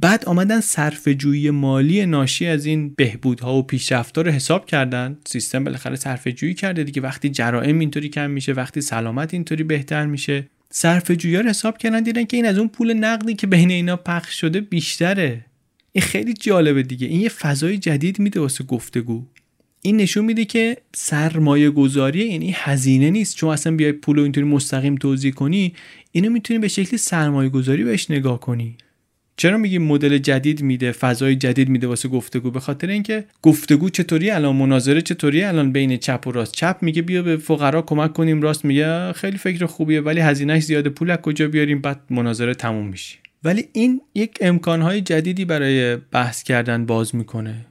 بعد آمدن صرف جویی مالی ناشی از این بهبودها و پیشرفتها رو حساب کردن. سیستم بالاخره صرف جویی کرده دیگه. وقتی جرائم اینطوری کم میشه وقتی سلامت اینطوری بهتر میشه. صرف جویی رو حساب کردن دیدن که این از اون پول نقدی که بین اینا پخش شده بیشتره. این خیلی جالبه دیگه. این یه فضای جدید میده واسه گفتگو. این نشون میده که سرمایه گذاری یعنی هزینه نیست. چون اصلا بیای پول اینطوری مستقیم توضیح کنی اینو می‌تونی به شکلی سرمایه گذاری بهش نگاه کنی. چرا میگیم مدل جدید میده فضای جدید میده واسه گفتگو؟ به خاطر اینکه گفتگو چطوری الان مناظره چطوری الان بین چپ و راست؟ چپ میگه بیا به فقرا کمک کنیم راست میگه خیلی فکر خوبیه ولی هزینهش زیاده پول از کجا بیاریم؟ بعد مناظره تموم میشه. ولی این یک امکانهای جدیدی برای بحث کردن باز می‌کنه.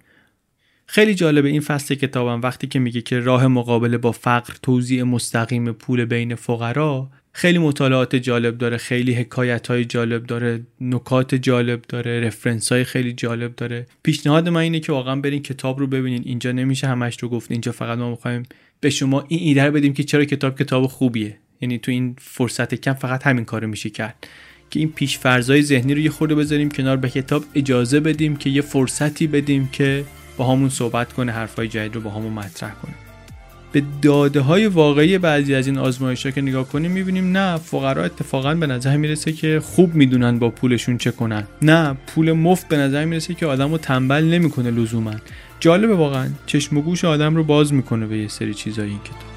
خیلی جالبه این فصل کتابم وقتی که میگه که راه مقابله با فقر توزیع مستقیم پول بین فقرا خیلی مطالعات جالب داره خیلی حکایت های جالب داره نکات جالب داره رفرنس های خیلی جالب داره. پیشنهاد من اینه که واقعا برین کتاب رو ببینین. اینجا نمیشه همش رو گفت اینجا فقط ما می‌خوایم به شما این ایده رو بدیم که چرا کتاب کتاب خوبیه. یعنی تو این فرصت کم فقط همین کارو میشه کرد. که این پیش فرضای ذهنی رو یه خورده بذاریم کنار به کتاب اجازه بدیم که یه فرصتی بدیم که با همون صحبت کنه حرفای جدید رو با همون مطرح کنه. به داده های واقعی بعضی از این آزمایش ها که نگاه کنیم می‌بینیم نه فقرا اتفاقا به نظر می‌رسه که خوب می‌دونن با پولشون چه کنن. نه پول مفت به نظر می‌رسه که آدم رو تنبل نمی‌کنه لزوما. جالبه واقعا. چشم و گوش آدم رو باز می‌کنه به یه سری چیزایی این کتاب.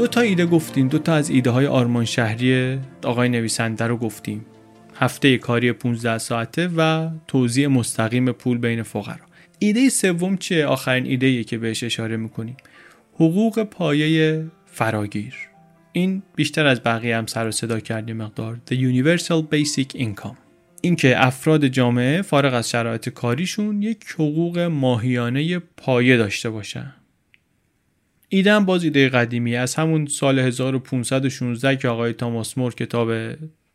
دو تا ایده گفتیم. دو تا از ایده های آرمان شهری آقای نویسنده رو گفتیم. هفته کاری 15 ساعته و توزیع مستقیم پول بین فقرا. ایده سوم چیه آخرین ایده که بهش اشاره می‌کنیم. حقوق پایه فراگیر. این بیشتر از بقیه هم سر و صدا کردیم مقدار. The Universal Basic Income. اینکه افراد جامعه فارغ از شرایط کاریشون یک حقوق ماهیانه پایه داشته باشن. ایده هم باز ایده قدیمی از همون سال 1516 که آقای تاماس مور کتاب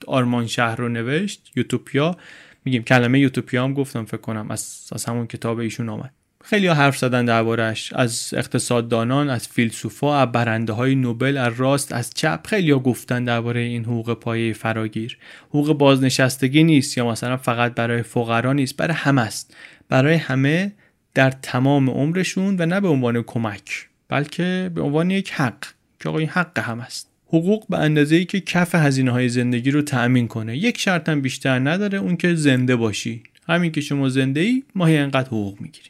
آرمان شهر رو نوشت یوتوپیا میگیم کلمه یوتوپیا هم گفتم فکر کنم از, از همون کتاب ایشون آمد. خیلی ها حرف زدن دربارش از اقتصاددانان از فیلسوفا از برنده های نوبل از راست از چپ. خیلی ها گفتن درباره این حقوق پایه فراگیر. حقوق بازنشستگی نیست یا مثلا فقط برای فقرا نیست برای همه است. برای همه در تمام عمرشون و نه به عنوان کمک. بلکه به عنوان یک حق که آقا این حق هم است. حقوق به اندازه ای که کف هزینه های زندگی رو تأمین کنه. یک شرط هم بیشتر نداره اون که زنده باشی. همین که شما زنده ای ماهی انقدر حقوق می‌گیری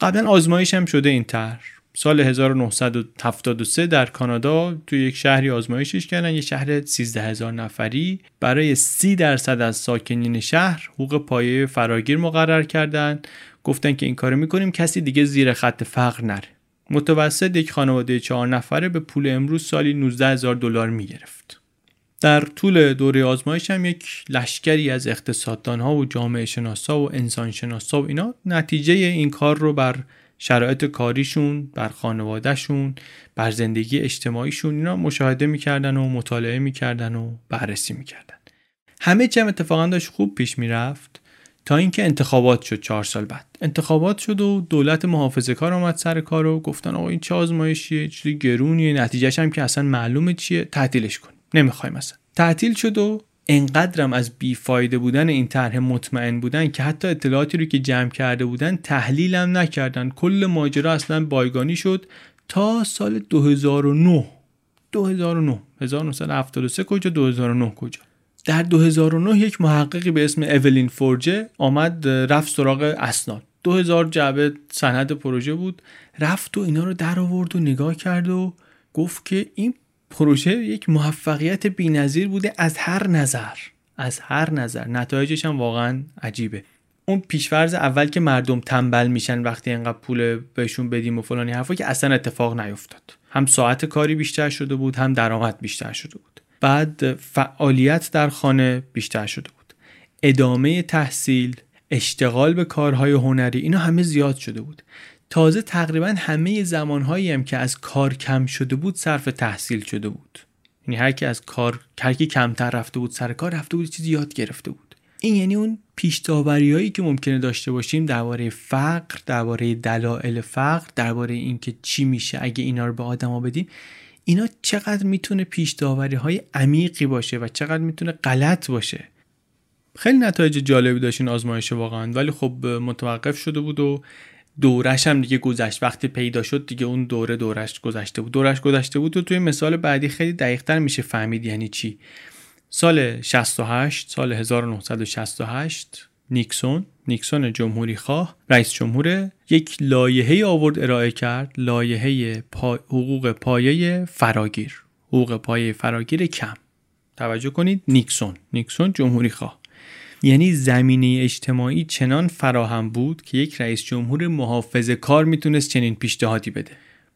قبلا آزمایش هم شده این طرح. سال 1973 در کانادا توی یک شهری آزمایشش کردن. یه شهر 13 هزار نفری. برای 30 درصد از ساکنین شهر حقوق پایه فراگیر مقرر کردن. گفتن که این کارو می‌کنیم. کسی دیگه زیر خط فقر نره. متوسط یک خانواده چهار نفره به پول امروز سالی 19 هزار دلار می‌گرفت. در طول دوره آزمایش هم یک لشکری از اقتصاددان ها و جامعه شناسا و انسان شناسا و اینا نتیجه این کار رو بر شرایط کاریشون بر خانوادهشون بر زندگی اجتماعیشون اینا مشاهده می‌کردن و مطالعه می‌کردن و بررسی می‌کردن. همه چیم اتفاقا داشت خوب پیش می‌رفت. تا اینکه انتخابات شد چهار سال بعد. انتخابات شد و دولت محافظه کار آمد سر کار و گفتن آقا این چه آزمایشیه؟ چیزی گرونیه؟ نتیجهش هم که اصلا معلومه چیه؟ تعطیلش کن نمی‌خوایم اصلا. تعطیل شد و انقدرم از بیفایده بودن این طرح مطمئن بودن که حتی اطلاعاتی رو که جمع کرده بودن تحلیلم نکردن. کل ماجرا اصلا بایگانی شد تا سال 2009 2009 1973 کجا؟ 2009 کجا؟ در 2009 یک محققی به اسم اولین فورجه آمد رفت سراغ اسناد. 2000 جعبه سند پروژه بود. رفت و اینا رو در آورد و نگاه کرد و گفت که این پروژه یک موفقیت بینظیر بوده از هر نظر. از هر نظر. نتایجش هم واقعا عجیبه. اون پیشفرز اول که مردم تنبل میشن وقتی انقدر پول بهشون بدیم و فلانی حرفا که اصلا اتفاق نیفتاد. هم ساعت کاری بیشتر شده بود هم درآمد بیشتر شده بود. بعد فعالیت در خانه بیشتر شده بود. ادامه تحصیل اشتغال به کارهای هنری اینا همه زیاد شده بود. تازه تقریبا همه زمانهایی هم که از کار کم شده بود صرف تحصیل شده بود. یعنی هر کی از کار هر کی کمتر رفته بود سر کار رفته بود چیزی یاد گرفته بود. این یعنی اون هایی که ممکنه داشته باشیم درباره فقر درباره دلایل فقر درباره اینکه چی میشه اگه اینا رو به آدما بدیم اینا چقدر می‌تونه پیش های عمیقی باشه و چقدر می‌تونه غلط باشه؟ خیلی نتایج جالبی داشت این آزمایش واقعا ولی خب متوقف شده بود و دورش هم دیگه گذشت. وقتی پیدا شد دیگه اون دوره دورش گذشته بود. دورش گذشته بود و توی مثال بعدی خیلی دقیقتر میشه فهمید یعنی چی. سال 68 سال 1968 نیکسون نیکسون جمهوری خواه رئیس جمهور یک لایحه آورد ارائه کرد لایحه پا... حقوق پایه فراگیر حقوق پایه فراگیر کم. توجه کنید نیکسون نیکسون جمهوری خواه. یعنی زمینه اجتماعی چنان فراهم بود که یک رئیس جمهور محافظ کار می‌تونست چنین پیشنهادی بده.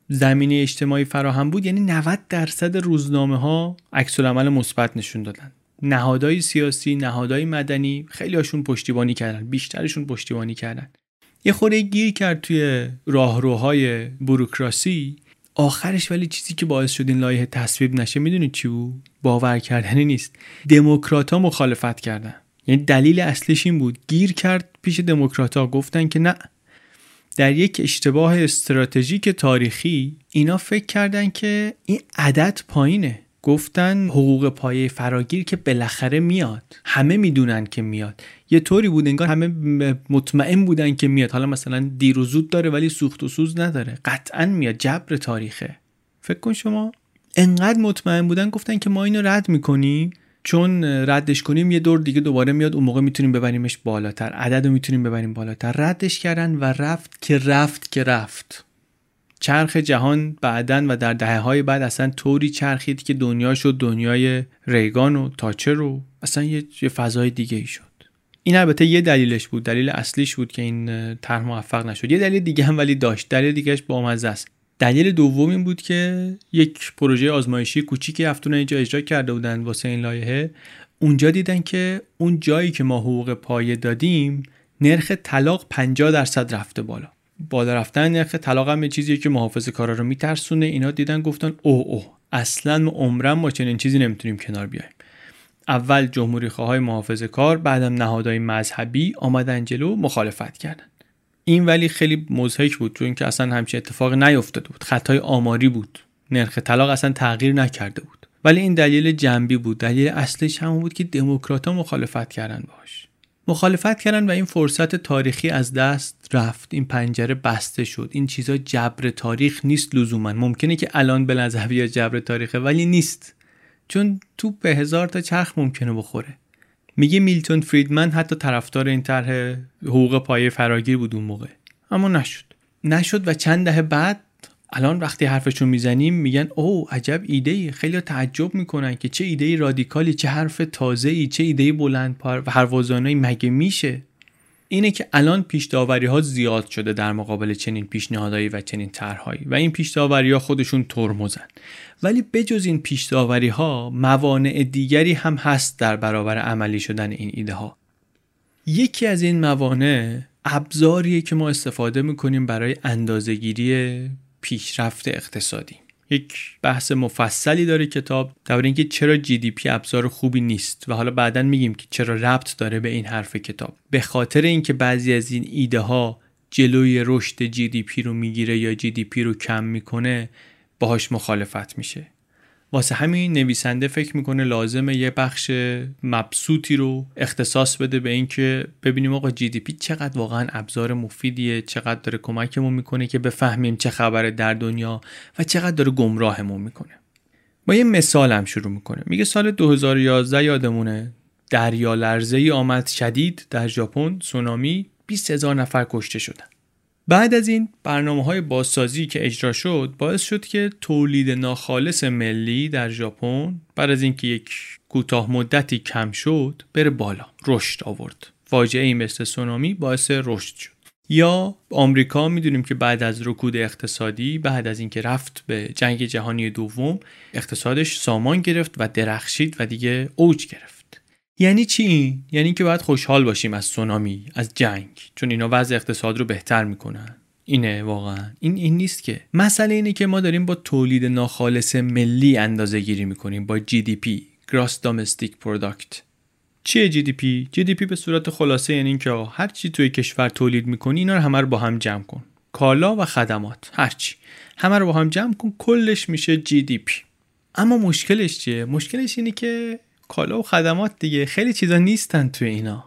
زمینه اجتماعی فراهم بود یعنی 90 درصد روزنامه ها عکس مثبت نشون دادن. نهادهای سیاسی نهادهای مدنی خیلی هاشون پشتیبانی کردن بیشترشون پشتیبانی کردن. یه خورده گیر کرد توی راهروهای بروکراسی. آخرش ولی چیزی که باعث شد این لایحه تصویب نشه می‌دونید چی بود؟ باور کردنی نیست. دموکرات ها مخالفت کردن. یعنی دلیل اصلیش این بود. گیر کرد پیش دموکرات ها گفتن که نه. در یک اشتباه استراتژیک تاریخی اینا فکر کردن که این عدد پایینه. گفتن حقوق پایه فراگیر که بالاخره میاد. همه می‌دونن که میاد. یه طوری بود انگار همه مطمئن بودن که میاد. حالا مثلا دیر و زود داره ولی سوخت و سوز نداره. قطعا میاد. جبر تاریخه. فکر کن شما انقدر مطمئن بودن گفتن که ما اینو رد می‌کنیم. چون ردش کنیم یه دور دیگه دوباره میاد. اون موقع می‌تونیم ببریمش بالاتر. عدد رو می‌تونیم ببریم بالاتر. ردش کردن و رفت که رفت که رفت. چرخ جهان بعدا و در دهه های بعد اصلا طوری چرخید که دنیا شد دنیای ریگان و تاچر و اصلا یه, فضای دیگه ای شد. این البته یه دلیلش بود دلیل اصلیش بود که این طرح موفق نشد. یه دلیل دیگه هم ولی داشت دلیل دیگهش با است. دلیل دوم این بود که یک پروژه آزمایشی کوچیکی هفتونه اینجا اجرا کرده بودن واسه این لایحه. اونجا دیدن که اون جایی که ما حقوق پایه دادیم نرخ طلاق 50 درصد رفته بالا. بالا رفتن نرخ طلاق هم چیزیه که محافظه کارا رو میترسونه. اینا دیدن گفتن اوه اوه اصلا ما عمرن ما چنین چیزی نمی‌تونیم کنار بیایم. اول جمهوری خواهای محافظه کار بعدم نهادهای مذهبی آمدن جلو مخالفت کردن. این ولی خیلی مزهک بود چون که اصلا همچین اتفاق نیفتاده بود. خطای آماری بود. نرخ طلاق اصلا تغییر نکرده بود. ولی این دلیل جنبی بود. دلیل اصلیش همون بود که دموکرات مخالفت کردن باش مخالفت کردن و این فرصت تاریخی از دست رفت. این پنجره بسته شد. این چیزا جبر تاریخ نیست لزوما. ممکنه که الان به نظر جبر تاریخه ولی نیست. چون تو به هزار تا چرخ ممکنه بخوره. میگه میلتون فریدمن حتی طرفدار این طرح حقوق پایه فراگیر بود اون موقع. اما نشد. نشد و چند دهه بعد الان وقتی حرفشون می‌زنیم میگن او عجب ایده ای خیلی تعجب می‌کنن که چه ایده رادیکالی چه حرف تازه ای چه ایده بلند پروازانه مگه میشه؟ اینه که الان پیش ها زیاد شده در مقابل چنین پیشنهادهایی و چنین طرحهایی و این پیش ها خودشون ترمزن. ولی بجز این پیش ها موانع دیگری هم هست در برابر عملی شدن این ایده ها یکی از این موانع ابزاریه که ما استفاده می‌کنیم برای اندازهگیری پیشرفت اقتصادی. یک بحث مفصلی داره کتاب در اینکه چرا GDP ابزار خوبی نیست و حالا بعدا میگیم که چرا ربط داره به این حرف کتاب. به خاطر اینکه بعضی از این ایده ها جلوی رشد GDP رو می‌گیره یا GDP رو کم می‌کنه باهاش مخالفت میشه. واسه همین نویسنده فکر می‌کنه لازمه یه بخش مبسوطی رو اختصاص بده به اینکه ببینیم آقا جی دی پی چقدر واقعا ابزار مفیدیه چقدر داره کمکمون می‌کنه که بفهمیم چه خبره در دنیا و چقدر داره گمراهمون می‌کنه. با یه مثال هم شروع می‌کنه. میگه سال 2011 یادمونه دریا لرزه ای آمد شدید در ژاپن سونامی 20 هزار نفر کشته شدن. بعد از این برنامه های بازسازی که اجرا شد باعث شد که تولید ناخالص ملی در ژاپن بعد از اینکه یک کوتاه مدتی کم شد بره بالا رشد آورد. فاجعه ای مثل سونامی باعث رشد شد. یا آمریکا می‌دونیم که بعد از رکود اقتصادی بعد از اینکه رفت به جنگ جهانی دوم اقتصادش سامان گرفت و درخشید و دیگه اوج گرفت. یعنی چی؟ یعنی که باید خوشحال باشیم از سونامی از جنگ چون اینا وضع اقتصاد رو بهتر می‌کنن. اینه واقعا. این این نیست که. مسئله اینه که ما داریم با تولید ناخالص ملی اندازه گیری می‌کنیم با GDP Gross Domestic Product. چیه GDP GDP به صورت خلاصه یعنی اینکه هر چی توی کشور تولید می‌کنی اینا رو همه رو با هم جمع کن. کالا و خدمات هرچی همه رو با هم جمع کن کلش میشه GDP اما مشکلش چیه؟ مشکلش اینه که کالا و خدمات دیگه. خیلی چیزا نیستن توی اینا.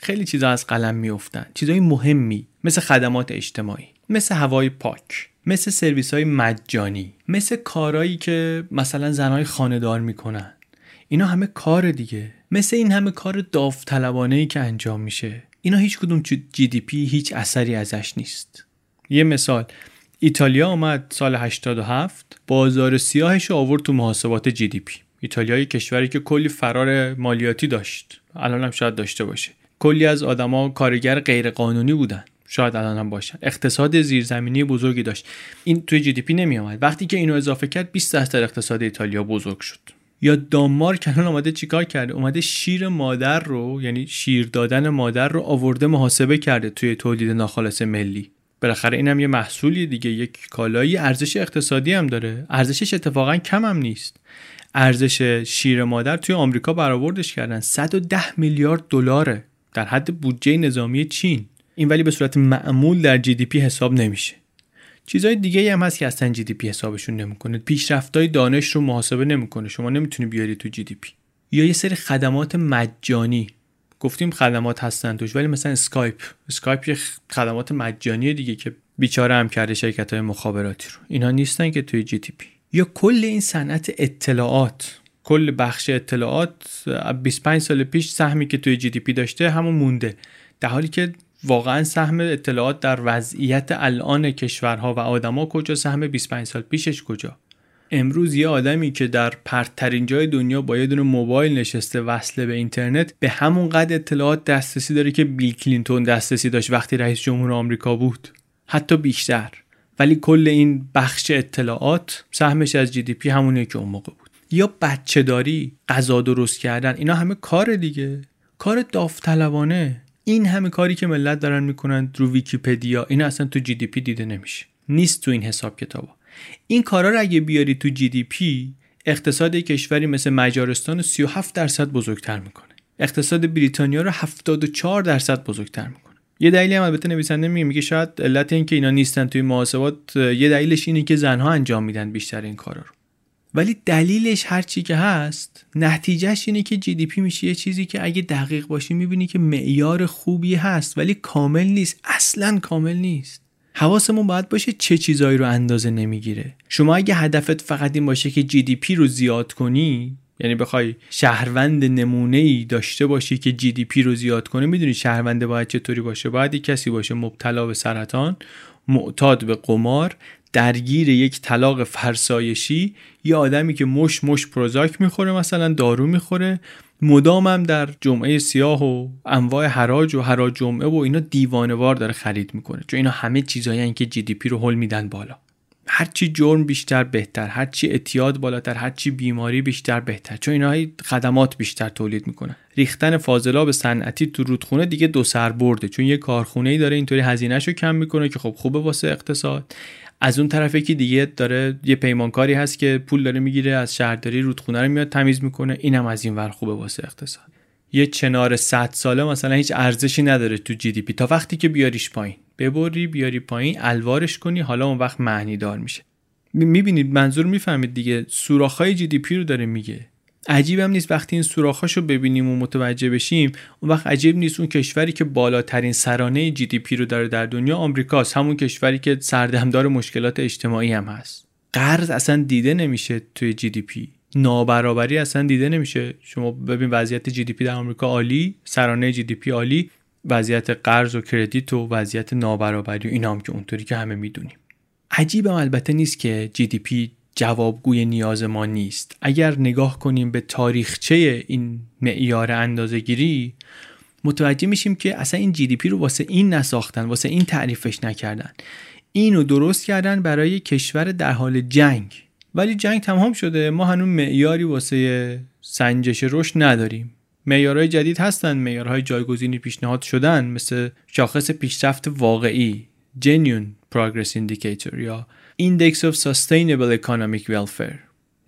خیلی چیزا از قلم میافتن. چیزای مهمی مثل خدمات اجتماعی مثل هوای پاک مثل سرویس های مجانی مثل کارهایی که مثلا زنهای خانه‌دار می‌کنن. اینا همه کار دیگه. مثل این همه کار داوطلبانه ای که انجام میشه. اینا هیچ کدوم GDP هیچ اثری ازش نیست. یه مثال. ایتالیا آمد سال 87 بازار سیاهش آورد تو محاسبات GDP. ایتالیای کشوری که کلی فرار مالیاتی داشت. الان هم شاید داشته باشه. کلی از آدما کارگر غیرقانونی بودن. شاید الان هم باشن. اقتصاد زیرزمینی بزرگی داشت. این توی جی دی پی نمی آمد وقتی که اینو اضافه کرد 20 درصد اقتصاد ایتالیا بزرگ شد. یا دانمارک الان اومده چیکار کرده؟ اومده شیر مادر رو یعنی شیر دادن مادر رو آورده محاسبه کرده توی تولید ناخالص ملی. بالاخره اینم یه محصولی دیگه. یک کالایی ارزش اقتصادی هم داره. ارزشش اتفاقا کم هم نیست. ارزش شیر مادر توی آمریکا برآوردش کردن. 110 میلیارد دلاره در حد بودجه نظامی چین. این ولی به صورت معمول در GDP حساب نمیشه. چیزهای دیگه هم هست که اصلا GDP حسابشون نمی‌کنه. پیشرفتای دانش رو محاسبه نمی‌کنه. شما نمی‌تونی بیاری تو GDP. یا یه سری خدمات مجانی. گفتیم خدمات هستن توش ولی مثلا اسکایپ. اسکایپ یه خدمات مجانی دیگه که بیچاره هم کرده شرکت های مخابراتی رو. اینا نیستن که توی GDP. یا کل این صنعت اطلاعات؟ کل بخش اطلاعات 25 سال پیش سهمی که توی GDP داشته همون مونده. در حالی که واقعا سهم اطلاعات در وضعیت الان کشورها و آدما کجا سهم 25 سال پیشش کجا؟ امروز یه آدمی که در پرت‌ترین جای دنیا با یه دونه موبایل نشسته وصله به اینترنت به همون قد اطلاعات دسترسی داره که بیل کلینتون دسترسی داشت وقتی رئیس جمهور آمریکا بود. حتی بیشتر. ولی کل این بخش اطلاعات سهمش از GDP همونه که اون موقع بود. یا بچه داری غذا درست کردن اینا همه کار دیگه. کار داوطلبانه. این همه کاری که ملت دارن می‌کنن رو ویکیپدیا این اصلا تو GDP دیده نمیشه. نیست تو این حساب کتابا. این کارا رو اگه بیاری تو GDP اقتصاد کشوری مثل مجارستان رو 37 درصد بزرگتر می‌کنه. اقتصاد بریتانیا رو 74 درصد بزرگتر می‌کنه. یه دلیلی هم البته نویسنده میگه میگه شاید علت این که اینا نیستن توی محاسبات یه دلیلش اینه که زنها انجام میدن بیشتر این کارا رو. ولی دلیلش هر چی که هست نتیجهش اینه که GDP میشه یه چیزی که اگه دقیق باشی می‌بینی که معیار خوبی هست ولی کامل نیست. اصلا کامل نیست. حواسمون باید باشه چه چیزایی رو اندازه نمی‌گیره. شما اگه هدفت فقط این باشه که GDP رو زیاد کنی یعنی بخوای شهروند نمونه ای داشته باشی که GDP رو زیاد کنه می‌دونی شهرونده باید چطوری باشه؟ باید یک کسی باشه مبتلا به سرطان معتاد به قمار درگیر یک طلاق فرسایشی یه آدمی که مشت مشت پروزاک می‌خوره مثلا دارو می‌خوره. مدامم در جمعه سیاه و انواع حراج و حراج جمعه و اینا دیوانوار داره خرید می‌کنه. چون اینا همه چیزایی که GDP رو هل میدن بالا. هرچی جرم بیشتر بهتر هرچی اعتیاد بالاتر هرچی بیماری بیشتر بهتر. چون اینا خدمات بیشتر تولید می‌کنن. ریختن فاضلاب صنعتی تو رودخونه دیگه دو سر برده. چون یه کارخونه ای داره اینطوری هزینهشو کم می‌کنه که خب خوبه واسه اقتصاد. از اون طرف یکی دیگه داره یه پیمانکاری هست که پول داره می‌گیره از شهرداری رودخونه رو میاد تمیز می‌کنه. اینم از این ور خوبه واسه اقتصاد. یه چنار 100 ساله مثلا هیچ ارزشی نداره تو جی دی پی. تا وقتی که بیاریش پایین. ببری بیاری پایین الوارش کنی حالا اون وقت معنی دار میشه می‌بینید منظور می‌فهمید دیگه سوراخ‌های GDP رو داره میگه. عجیبم نیست وقتی این سوراخاشو ببینیم و متوجه بشیم اون وقت عجیب نیست اون کشوری که بالاترین سرانه GDP رو داره در دنیا آمریکاست همون کشوری که سردمدار مشکلات اجتماعی هم هست. قرض اصلا دیده نمیشه توی GDP. نابرابری اصلا دیده نمیشه. شما ببین وضعیت GDP در آمریکا عالی سرانه GDP عالی. وضعیت قرض و credit و وضعیت نابرابری و اینا هم که اونطوری که همه می‌دونیم. عجیبم البته نیست که جی دی پی جوابگوی نیاز ما نیست. اگر نگاه کنیم به تاریخچه این معیار اندازه گیری متوجه میشیم که اصلا این جی دی پی رو واسه این نساختن واسه این تعریفش نکردن. اینو درست کردن برای کشور در حال جنگ. ولی جنگ تمام شده ما هنوز معیاری واسه سنجش رشد نداریم. معیارهای جدید هستن معیارهای جایگزینی پیشنهاد شدن مثل شاخص پیشرفت واقعی Genuine Progress Indicator یا Index of Sustainable Economic Welfare.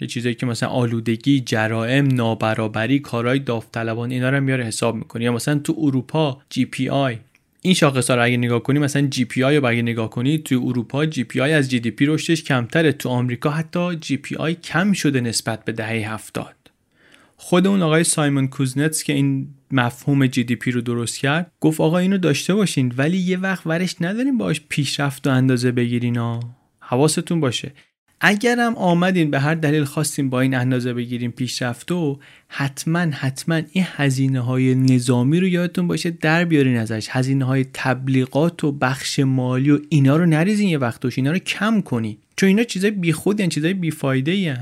یه چیزایی که مثلا آلودگی، جرائم، نابرابری، کارهای داوطلبانه اینا رو میاره حساب می‌کنی یا مثلا تو اروپا GPI این شاخص ها رو اگه نگاه کنی مثلا GPI رو اگه نگاه کنی توی اروپا جی پی آی از جی دی پی رشدش کمتره. تو آمریکا حتی GPI کم شده نسبت به دهه هفتاد. خود اون آقای سایمون کوزنتس که این مفهوم GDP رو درست کرد گفت آقا اینو داشته باشین ولی یه وقت ورش نداریم باش پیشرفت و اندازه بگیرین ها. حواستون باشه. اگرم آمدین به هر دلیل خواستیم با این اندازه بگیریم پیشرفت و حتما حتما این هزینه های نظامی رو یادتون باشه در بیارین ازش. هزینه های تبلیغات و بخش مالی و اینا رو نریزین یه وقتش اینا رو کم کنی چون اینا چیزای بیخود یعنی چیزای بیفایده ای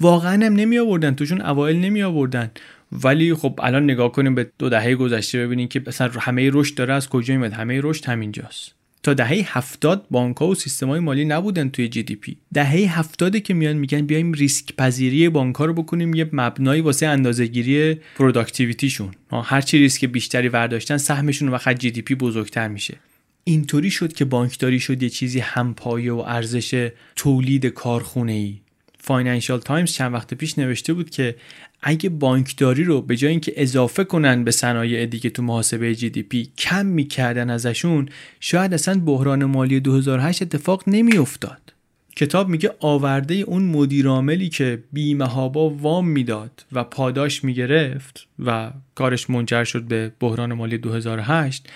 واقعا هم نمی آوردن توشون اوایل نمی آوردن. ولی خب الان نگاه کنیم به دو دهه گذشته ببینیم که مثلا همه رشد داره از کجا میاد همه رشد همینجاست. تا دهه هفتاد بانک ها و سیستم های مالی نبودن توی GDP دهه هفتاده که میان میگن بیایم ریسک پذیری بانک ها رو بکنیم یه مبنایی واسه اندازهگیری productivity شون هرچی ریسک بیشتری برداشتن سهمشون وقت GDP بزرگتر میشه. اینطوری شد که بانکداری شد یه چیزی همپایه و ارزش تولید کارخونه ای فاینانشال تایمز چند وقت پیش نوشته بود که اگه بانکداری رو به جای اینکه اضافه کنن به صنایع دیگه تو محاسبه GDP کم می‌کردن ازشون شاید اصلا بحران مالی 2008 اتفاق نمیافتاد. کتاب میگه آورده اون مدیرعاملی که بیمهابا وام می‌داد و پاداش می‌گرفت و کارش منجر شد به بحران مالی 2008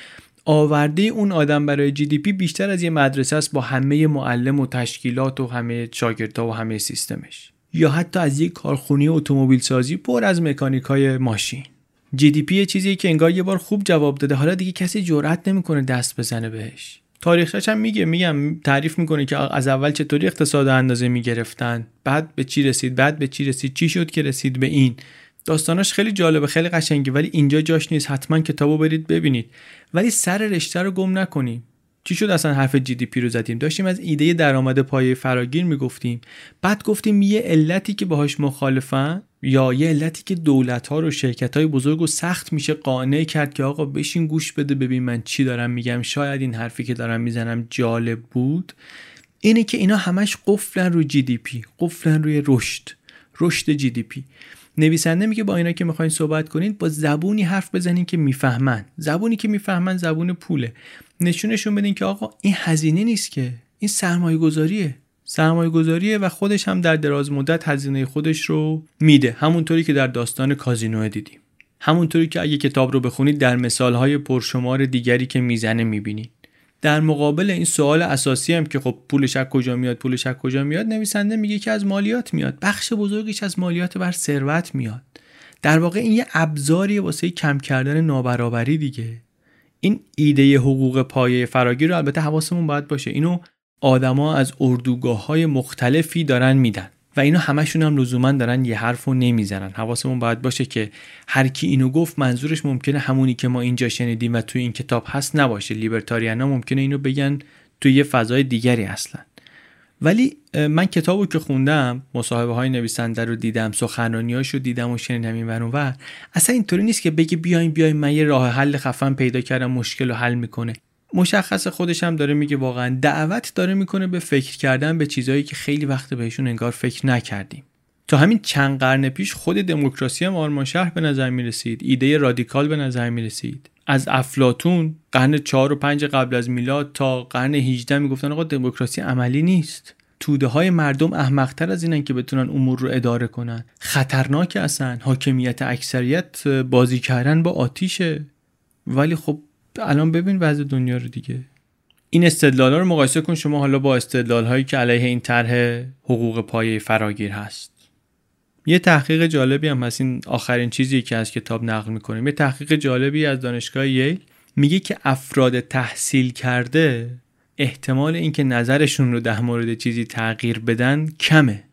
آورده اون آدم برای جی دی پی بیشتر از یه مدرسه است با همه معلم و تشکیلات و همه شاگردها و همه سیستمش. یا حتی از یک کارخونه اتومبیل سازی پر از مکانیک های ماشین. GDP چیزی که انگار یه بار خوب جواب داده. حالا دیگه کسی جرئت نمی‌کنه دست بزنه بهش. تاریخش هم میگه. میگم تعریف می‌کنه که از اول چطوری اقتصاد اندازه می‌گرفتن. بعد به چی رسید؟ بعد به چی رسید؟ چی شد که رسید به این؟ داستاناش خیلی جالبه خیلی قشنگه ولی اینجا جاش نیست. حتما کتابو برید ببینید. ولی سر رشته رو گم نکنیم. چی شد اصلا حرف GDP رو زدیم؟ داشتیم از ایده درآمد پایه فراگیر می‌گفتیم. بعد گفتیم یه علتی که باهاش مخالفن یا یه علتی که دولت ها رو شرکت های بزرگ و سخت میشه قانع کرد که آقا بشین گوش بده ببین من چی دارم میگم. شاید این حرفی که دارم می‌زنم جالب بود. اینه که اینا همش قفلن رو جی دی پی قفلن روی رشد رشد جی دی پی. نویسنده میگه با اینا که می‌خواین صحبت کنید با زبونی حرف بزنین که می‌فهمن. زبونی که می‌فهمن زبون پوله. نشونشون بدین که آقا این هزینه نیست که. این سرمایه گذاریه سرمایه گذاریه و خودش هم در دراز مدت هزینه خودش رو میده. همونطوری که در داستان کازینو دیدیم. همونطوری که اگه کتاب رو بخونید در مثالهای پرشمار دیگری که می‌زنه می‌بینید. در مقابل این سوال اساسی هم که خب پولش از کجا میاد پولش از کجا میاد نویسنده میگه که از مالیات میاد. بخش بزرگیش از مالیات بر ثروت میاد. در واقع این یه ابزاری واسه کم کردن نابرابری دیگه. این ایده حقوق پایه فراگیر رو البته حواسمون باید باشه. اینو آدما از اردوگاه های مختلفی دارن میدن. و اینا همشون هم لزوما دارن یه حرف رو نمی‌زنن. حواسمون باید باشه که هر کی اینو گفت منظورش ممکنه همونی که ما اینجا شنیدیم و توی این کتاب هست نباشه. لیبرتاریانا ممکنه اینو بگن توی یه فضای دیگری اصلا. ولی من کتابو که خوندم مصاحبه های نویسنده رو دیدم سخنرانیاش رو دیدم و شنیدم این ور اصلا اینطوری نیست که بگی بیاین بیاین من یه راه حل خفن پیدا کردم مشکل رو حل می‌کنه. مشخص خودش هم داره میگه واقعا دعوت داره می‌کنه به فکر کردن به چیزهایی که خیلی وقت بهشون انگار فکر نکردیم. تا همین چند قرن پیش خود دموکراسی هم آرمان شهر به نظر می رسید ایده رادیکال به نظر می رسید از افلاتون قرن 4 و 5 قبل از میلاد تا قرن 18 می‌گفتن آقا دموکراسی عملی نیست. توده های مردم احمقتر از اینن که بتونن امور رو اداره کنن. خطرناک اصلا حاکمیت اکثریت بازی کردن با آتیشه. ولی خب الان ببین وضع دنیا رو دیگه. این استدلال رو مقایسه کن شما حالا با استدلال هایی که علیه این طرح حقوق پایه فراگیر هست. یه تحقیق جالبی هم هست. این آخرین چیزی که از کتاب نقل می‌کنیم. یه تحقیق جالبی از دانشگاه ییل میگه که افراد تحصیل کرده احتمال اینکه نظرشون رو در مورد چیزی تغییر بدن کمه.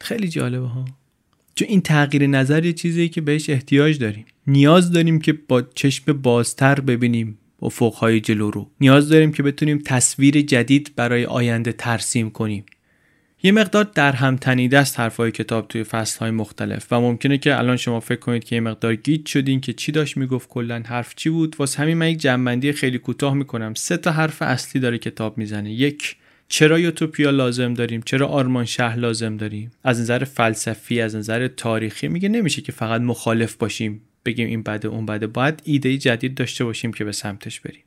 خیلی جالبه ها. چون این تغییر نظر یه چیزی که بهش احتیاج داریم. نیاز داریم که با چشم بازتر ببینیم افقهای جلو رو. نیاز داریم که بتونیم تصویر جدید برای آینده ترسیم کنیم. یه مقدار در هم تنیده است حرفای کتاب توی های مختلف و ممکنه که الان شما فکر کنید که یه مقدار گیت شدین که چی داشت می‌گفت کلا حرف چی بود؟ واسه همین من یک جنبندی خیلی کوتاه می‌کنم. سه تا حرف اصلی داره کتاب می‌زنه. یک چرا یوتوپیا لازم داریم؟ چرا آرمان شهر لازم داریم؟ از نظر فلسفی از نظر تاریخی میگه نمیشه که فقط مخالف باشیم. بگیم این بده اون بده باید ایده جدید داشته باشیم که به سمتش بریم.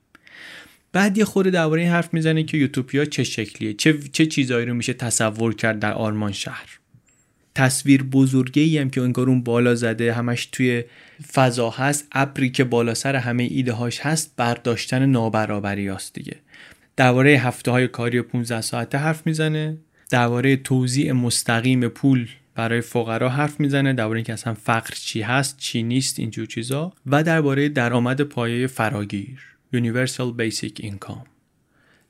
بعد یه خورده درباره این حرف می‌زنه که یوتوپیا چه شکلیه چه چه چیزایی رو میشه تصور کرد در آرمان شهر. تصویر بزرگی هم که انگار اون بالا زده همش توی فضا هست ابری که بالا سر همه ایده هاش هست برداشتن نابرابری هست دیگه. درباره هفته های کاری 15 ساعته حرف می‌زنه درباره توزیع مستقیم پول برای فقرا حرف می‌زنه درباره اینکه اصلا فقر چی هست چی نیست اینجور چیزا. و درباره درآمد پایه فراگیر Universal Basic Income.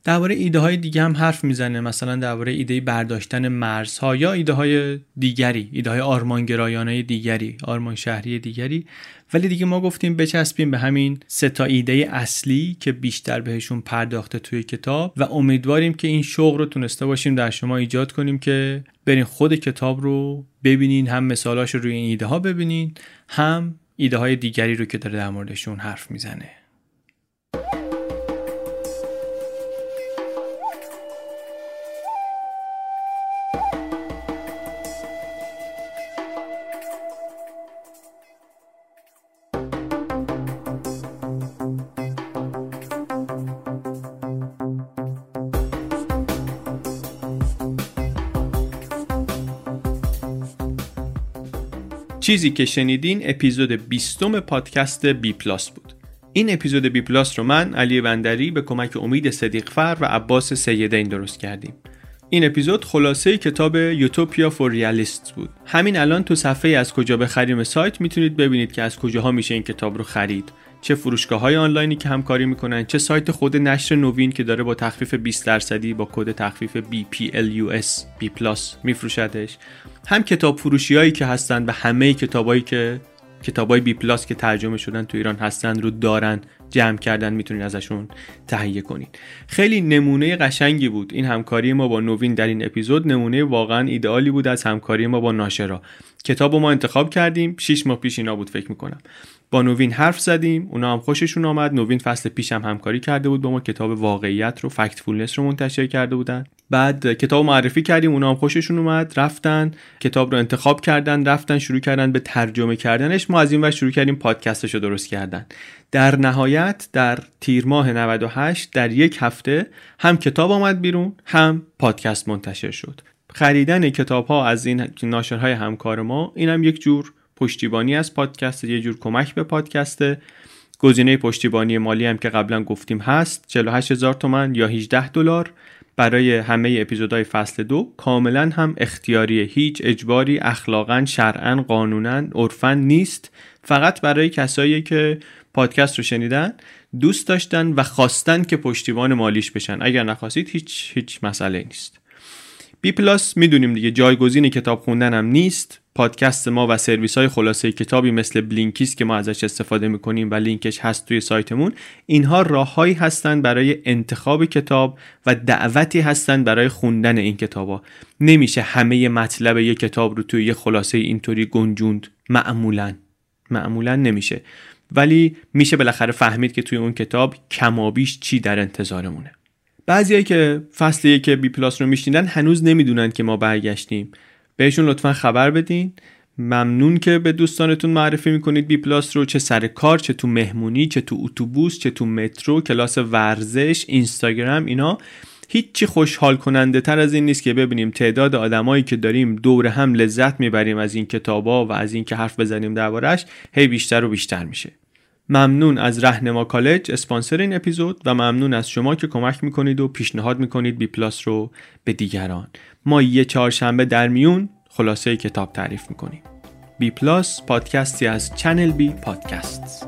درباره ایده های دیگه هم حرف می‌زنه. مثلا درباره ایده برداشتن مرزها یا ایده های دیگری ایده های آرمانگرایانه دیگری آرمان شهری دیگری. ولی دیگه ما گفتیم بچسبیم به همین سه تا ایده اصلی که بیشتر بهشون پرداخته توی کتاب و امیدواریم که این شوق رو تونسته باشیم در شما ایجاد کنیم که برین خود کتاب رو ببینین هم مثالاش رو روی این ایده ها ببینین هم ایده های دیگری رو که داره در موردشون حرف می‌زنه. چیزی که شنیدین اپیزود 20 پادکست بی پلاس بود. این اپیزود بی پلاس رو من علی بندری به کمک امید صدیقفر و عباس سیدین درست کردیم. این اپیزود خلاصه کتاب Utopia for Realists بود. همین الان تو صفحه از کجا بخریم سایت می‌تونید ببینید که از کجاها میشه این کتاب رو خرید. چه فروشگاه های آنلاینی که همکاری می‌کنن چه سایت خود نشر نوین که داره با تخفیف 20 درصدی با کد تخفیف BPLUS B+ میفروشدش. هم کتاب فروشی هایی که هستن و همه کتابایی که کتابای پلاس که ترجمه شدن تو ایران هستن رو دارن جمع کردن می‌تونید ازشون تهیه کنید خیلی نمونه قشنگی بود. این همکاری ما با نوین در این اپیزود نمونه واقعا ایدئالی بود از همکاری ما با ناشرا. کتاب ما انتخاب کردیم. 6 ماه پیش اینا بود فکر می‌کنم. با نوین حرف زدیم اونا هم خوششون آمد. نوین فصل پیشم هم همکاری کرده بود با ما کتاب واقعیت رو Factfulness رو منتشر کرده بودن. بعد کتاب معرفی کردیم اونا هم خوششون اومد. رفتن کتاب رو انتخاب کردن رفتن شروع کردن به ترجمه کردنش. ما از این شروع کردیم پادکستش رو درست کردن. در نهایت در تیر ماه 98 در یک هفته هم کتاب آمد بیرون هم پادکست منتشر شد. خریدن کتاب ها از این ناشرهای همکار ما اینم یک جور پشتیبانی از پادکست یه جور کمک به پادکسته گزینه پشتیبانی مالی هم که قبلا گفتیم هست 48 هزار تومن یا 18 دلار. برای همه اپیزودهای فصل دو کاملا هم اختیاری هیچ اجباری اخلاقا شرعا قانونا عرفا نیست. فقط برای کسایی که پادکست رو شنیدن دوست داشتن و خواستن که پشتیبان مالیش بشن. اگر نخواستید هیچ هیچ مسئله نیست. بی پلاس می‌دونیم دیگه جایگزین کتاب خوندن هم نیست. پادکست ما و سرویس های خلاصه کتابی مثل Blinkist که ما ازش استفاده می‌کنیم و لینکش هست توی سایتمون اینها راههایی هستند برای انتخاب کتاب و دعوتی هستند برای خوندن این کتابا. نمیشه همه مطلب یک کتاب رو توی یه خلاصه اینطوری گنجوند. معمولا. معمولا نمیشه. ولی میشه بالاخره فهمید که توی اون کتاب کمابیش چی در انتظارمونه. بعضیایی که فصل یک بی پلاس رو میشنیدن هنوز نمی‌دونن که ما برگشتیم. بهشون لطفا خبر بدین. ممنون که به دوستانتون معرفی می‌کنید بی پلاس رو. چه سر کار چه تو مهمونی چه تو اتوبوس چه تو مترو کلاس ورزش اینستاگرام اینا. هیچی خوشحال کننده تر از این نیست که ببینیم تعداد آدمایی که داریم دور هم لذت می‌بریم از این کتابا و از این که حرف بزنیم دربارش هی بیشتر و بیشتر میشه. ممنون از رهنما کالج اسپانسر این اپیزود و ممنون از شما که کمک می‌کنید و پیشنهاد می‌کنید بی پلاس رو به دیگران. ما یه چهارشنبه در میون خلاصه کتاب تعریف می‌کنیم. بی پلاس پادکستی از چنل بی پادکست.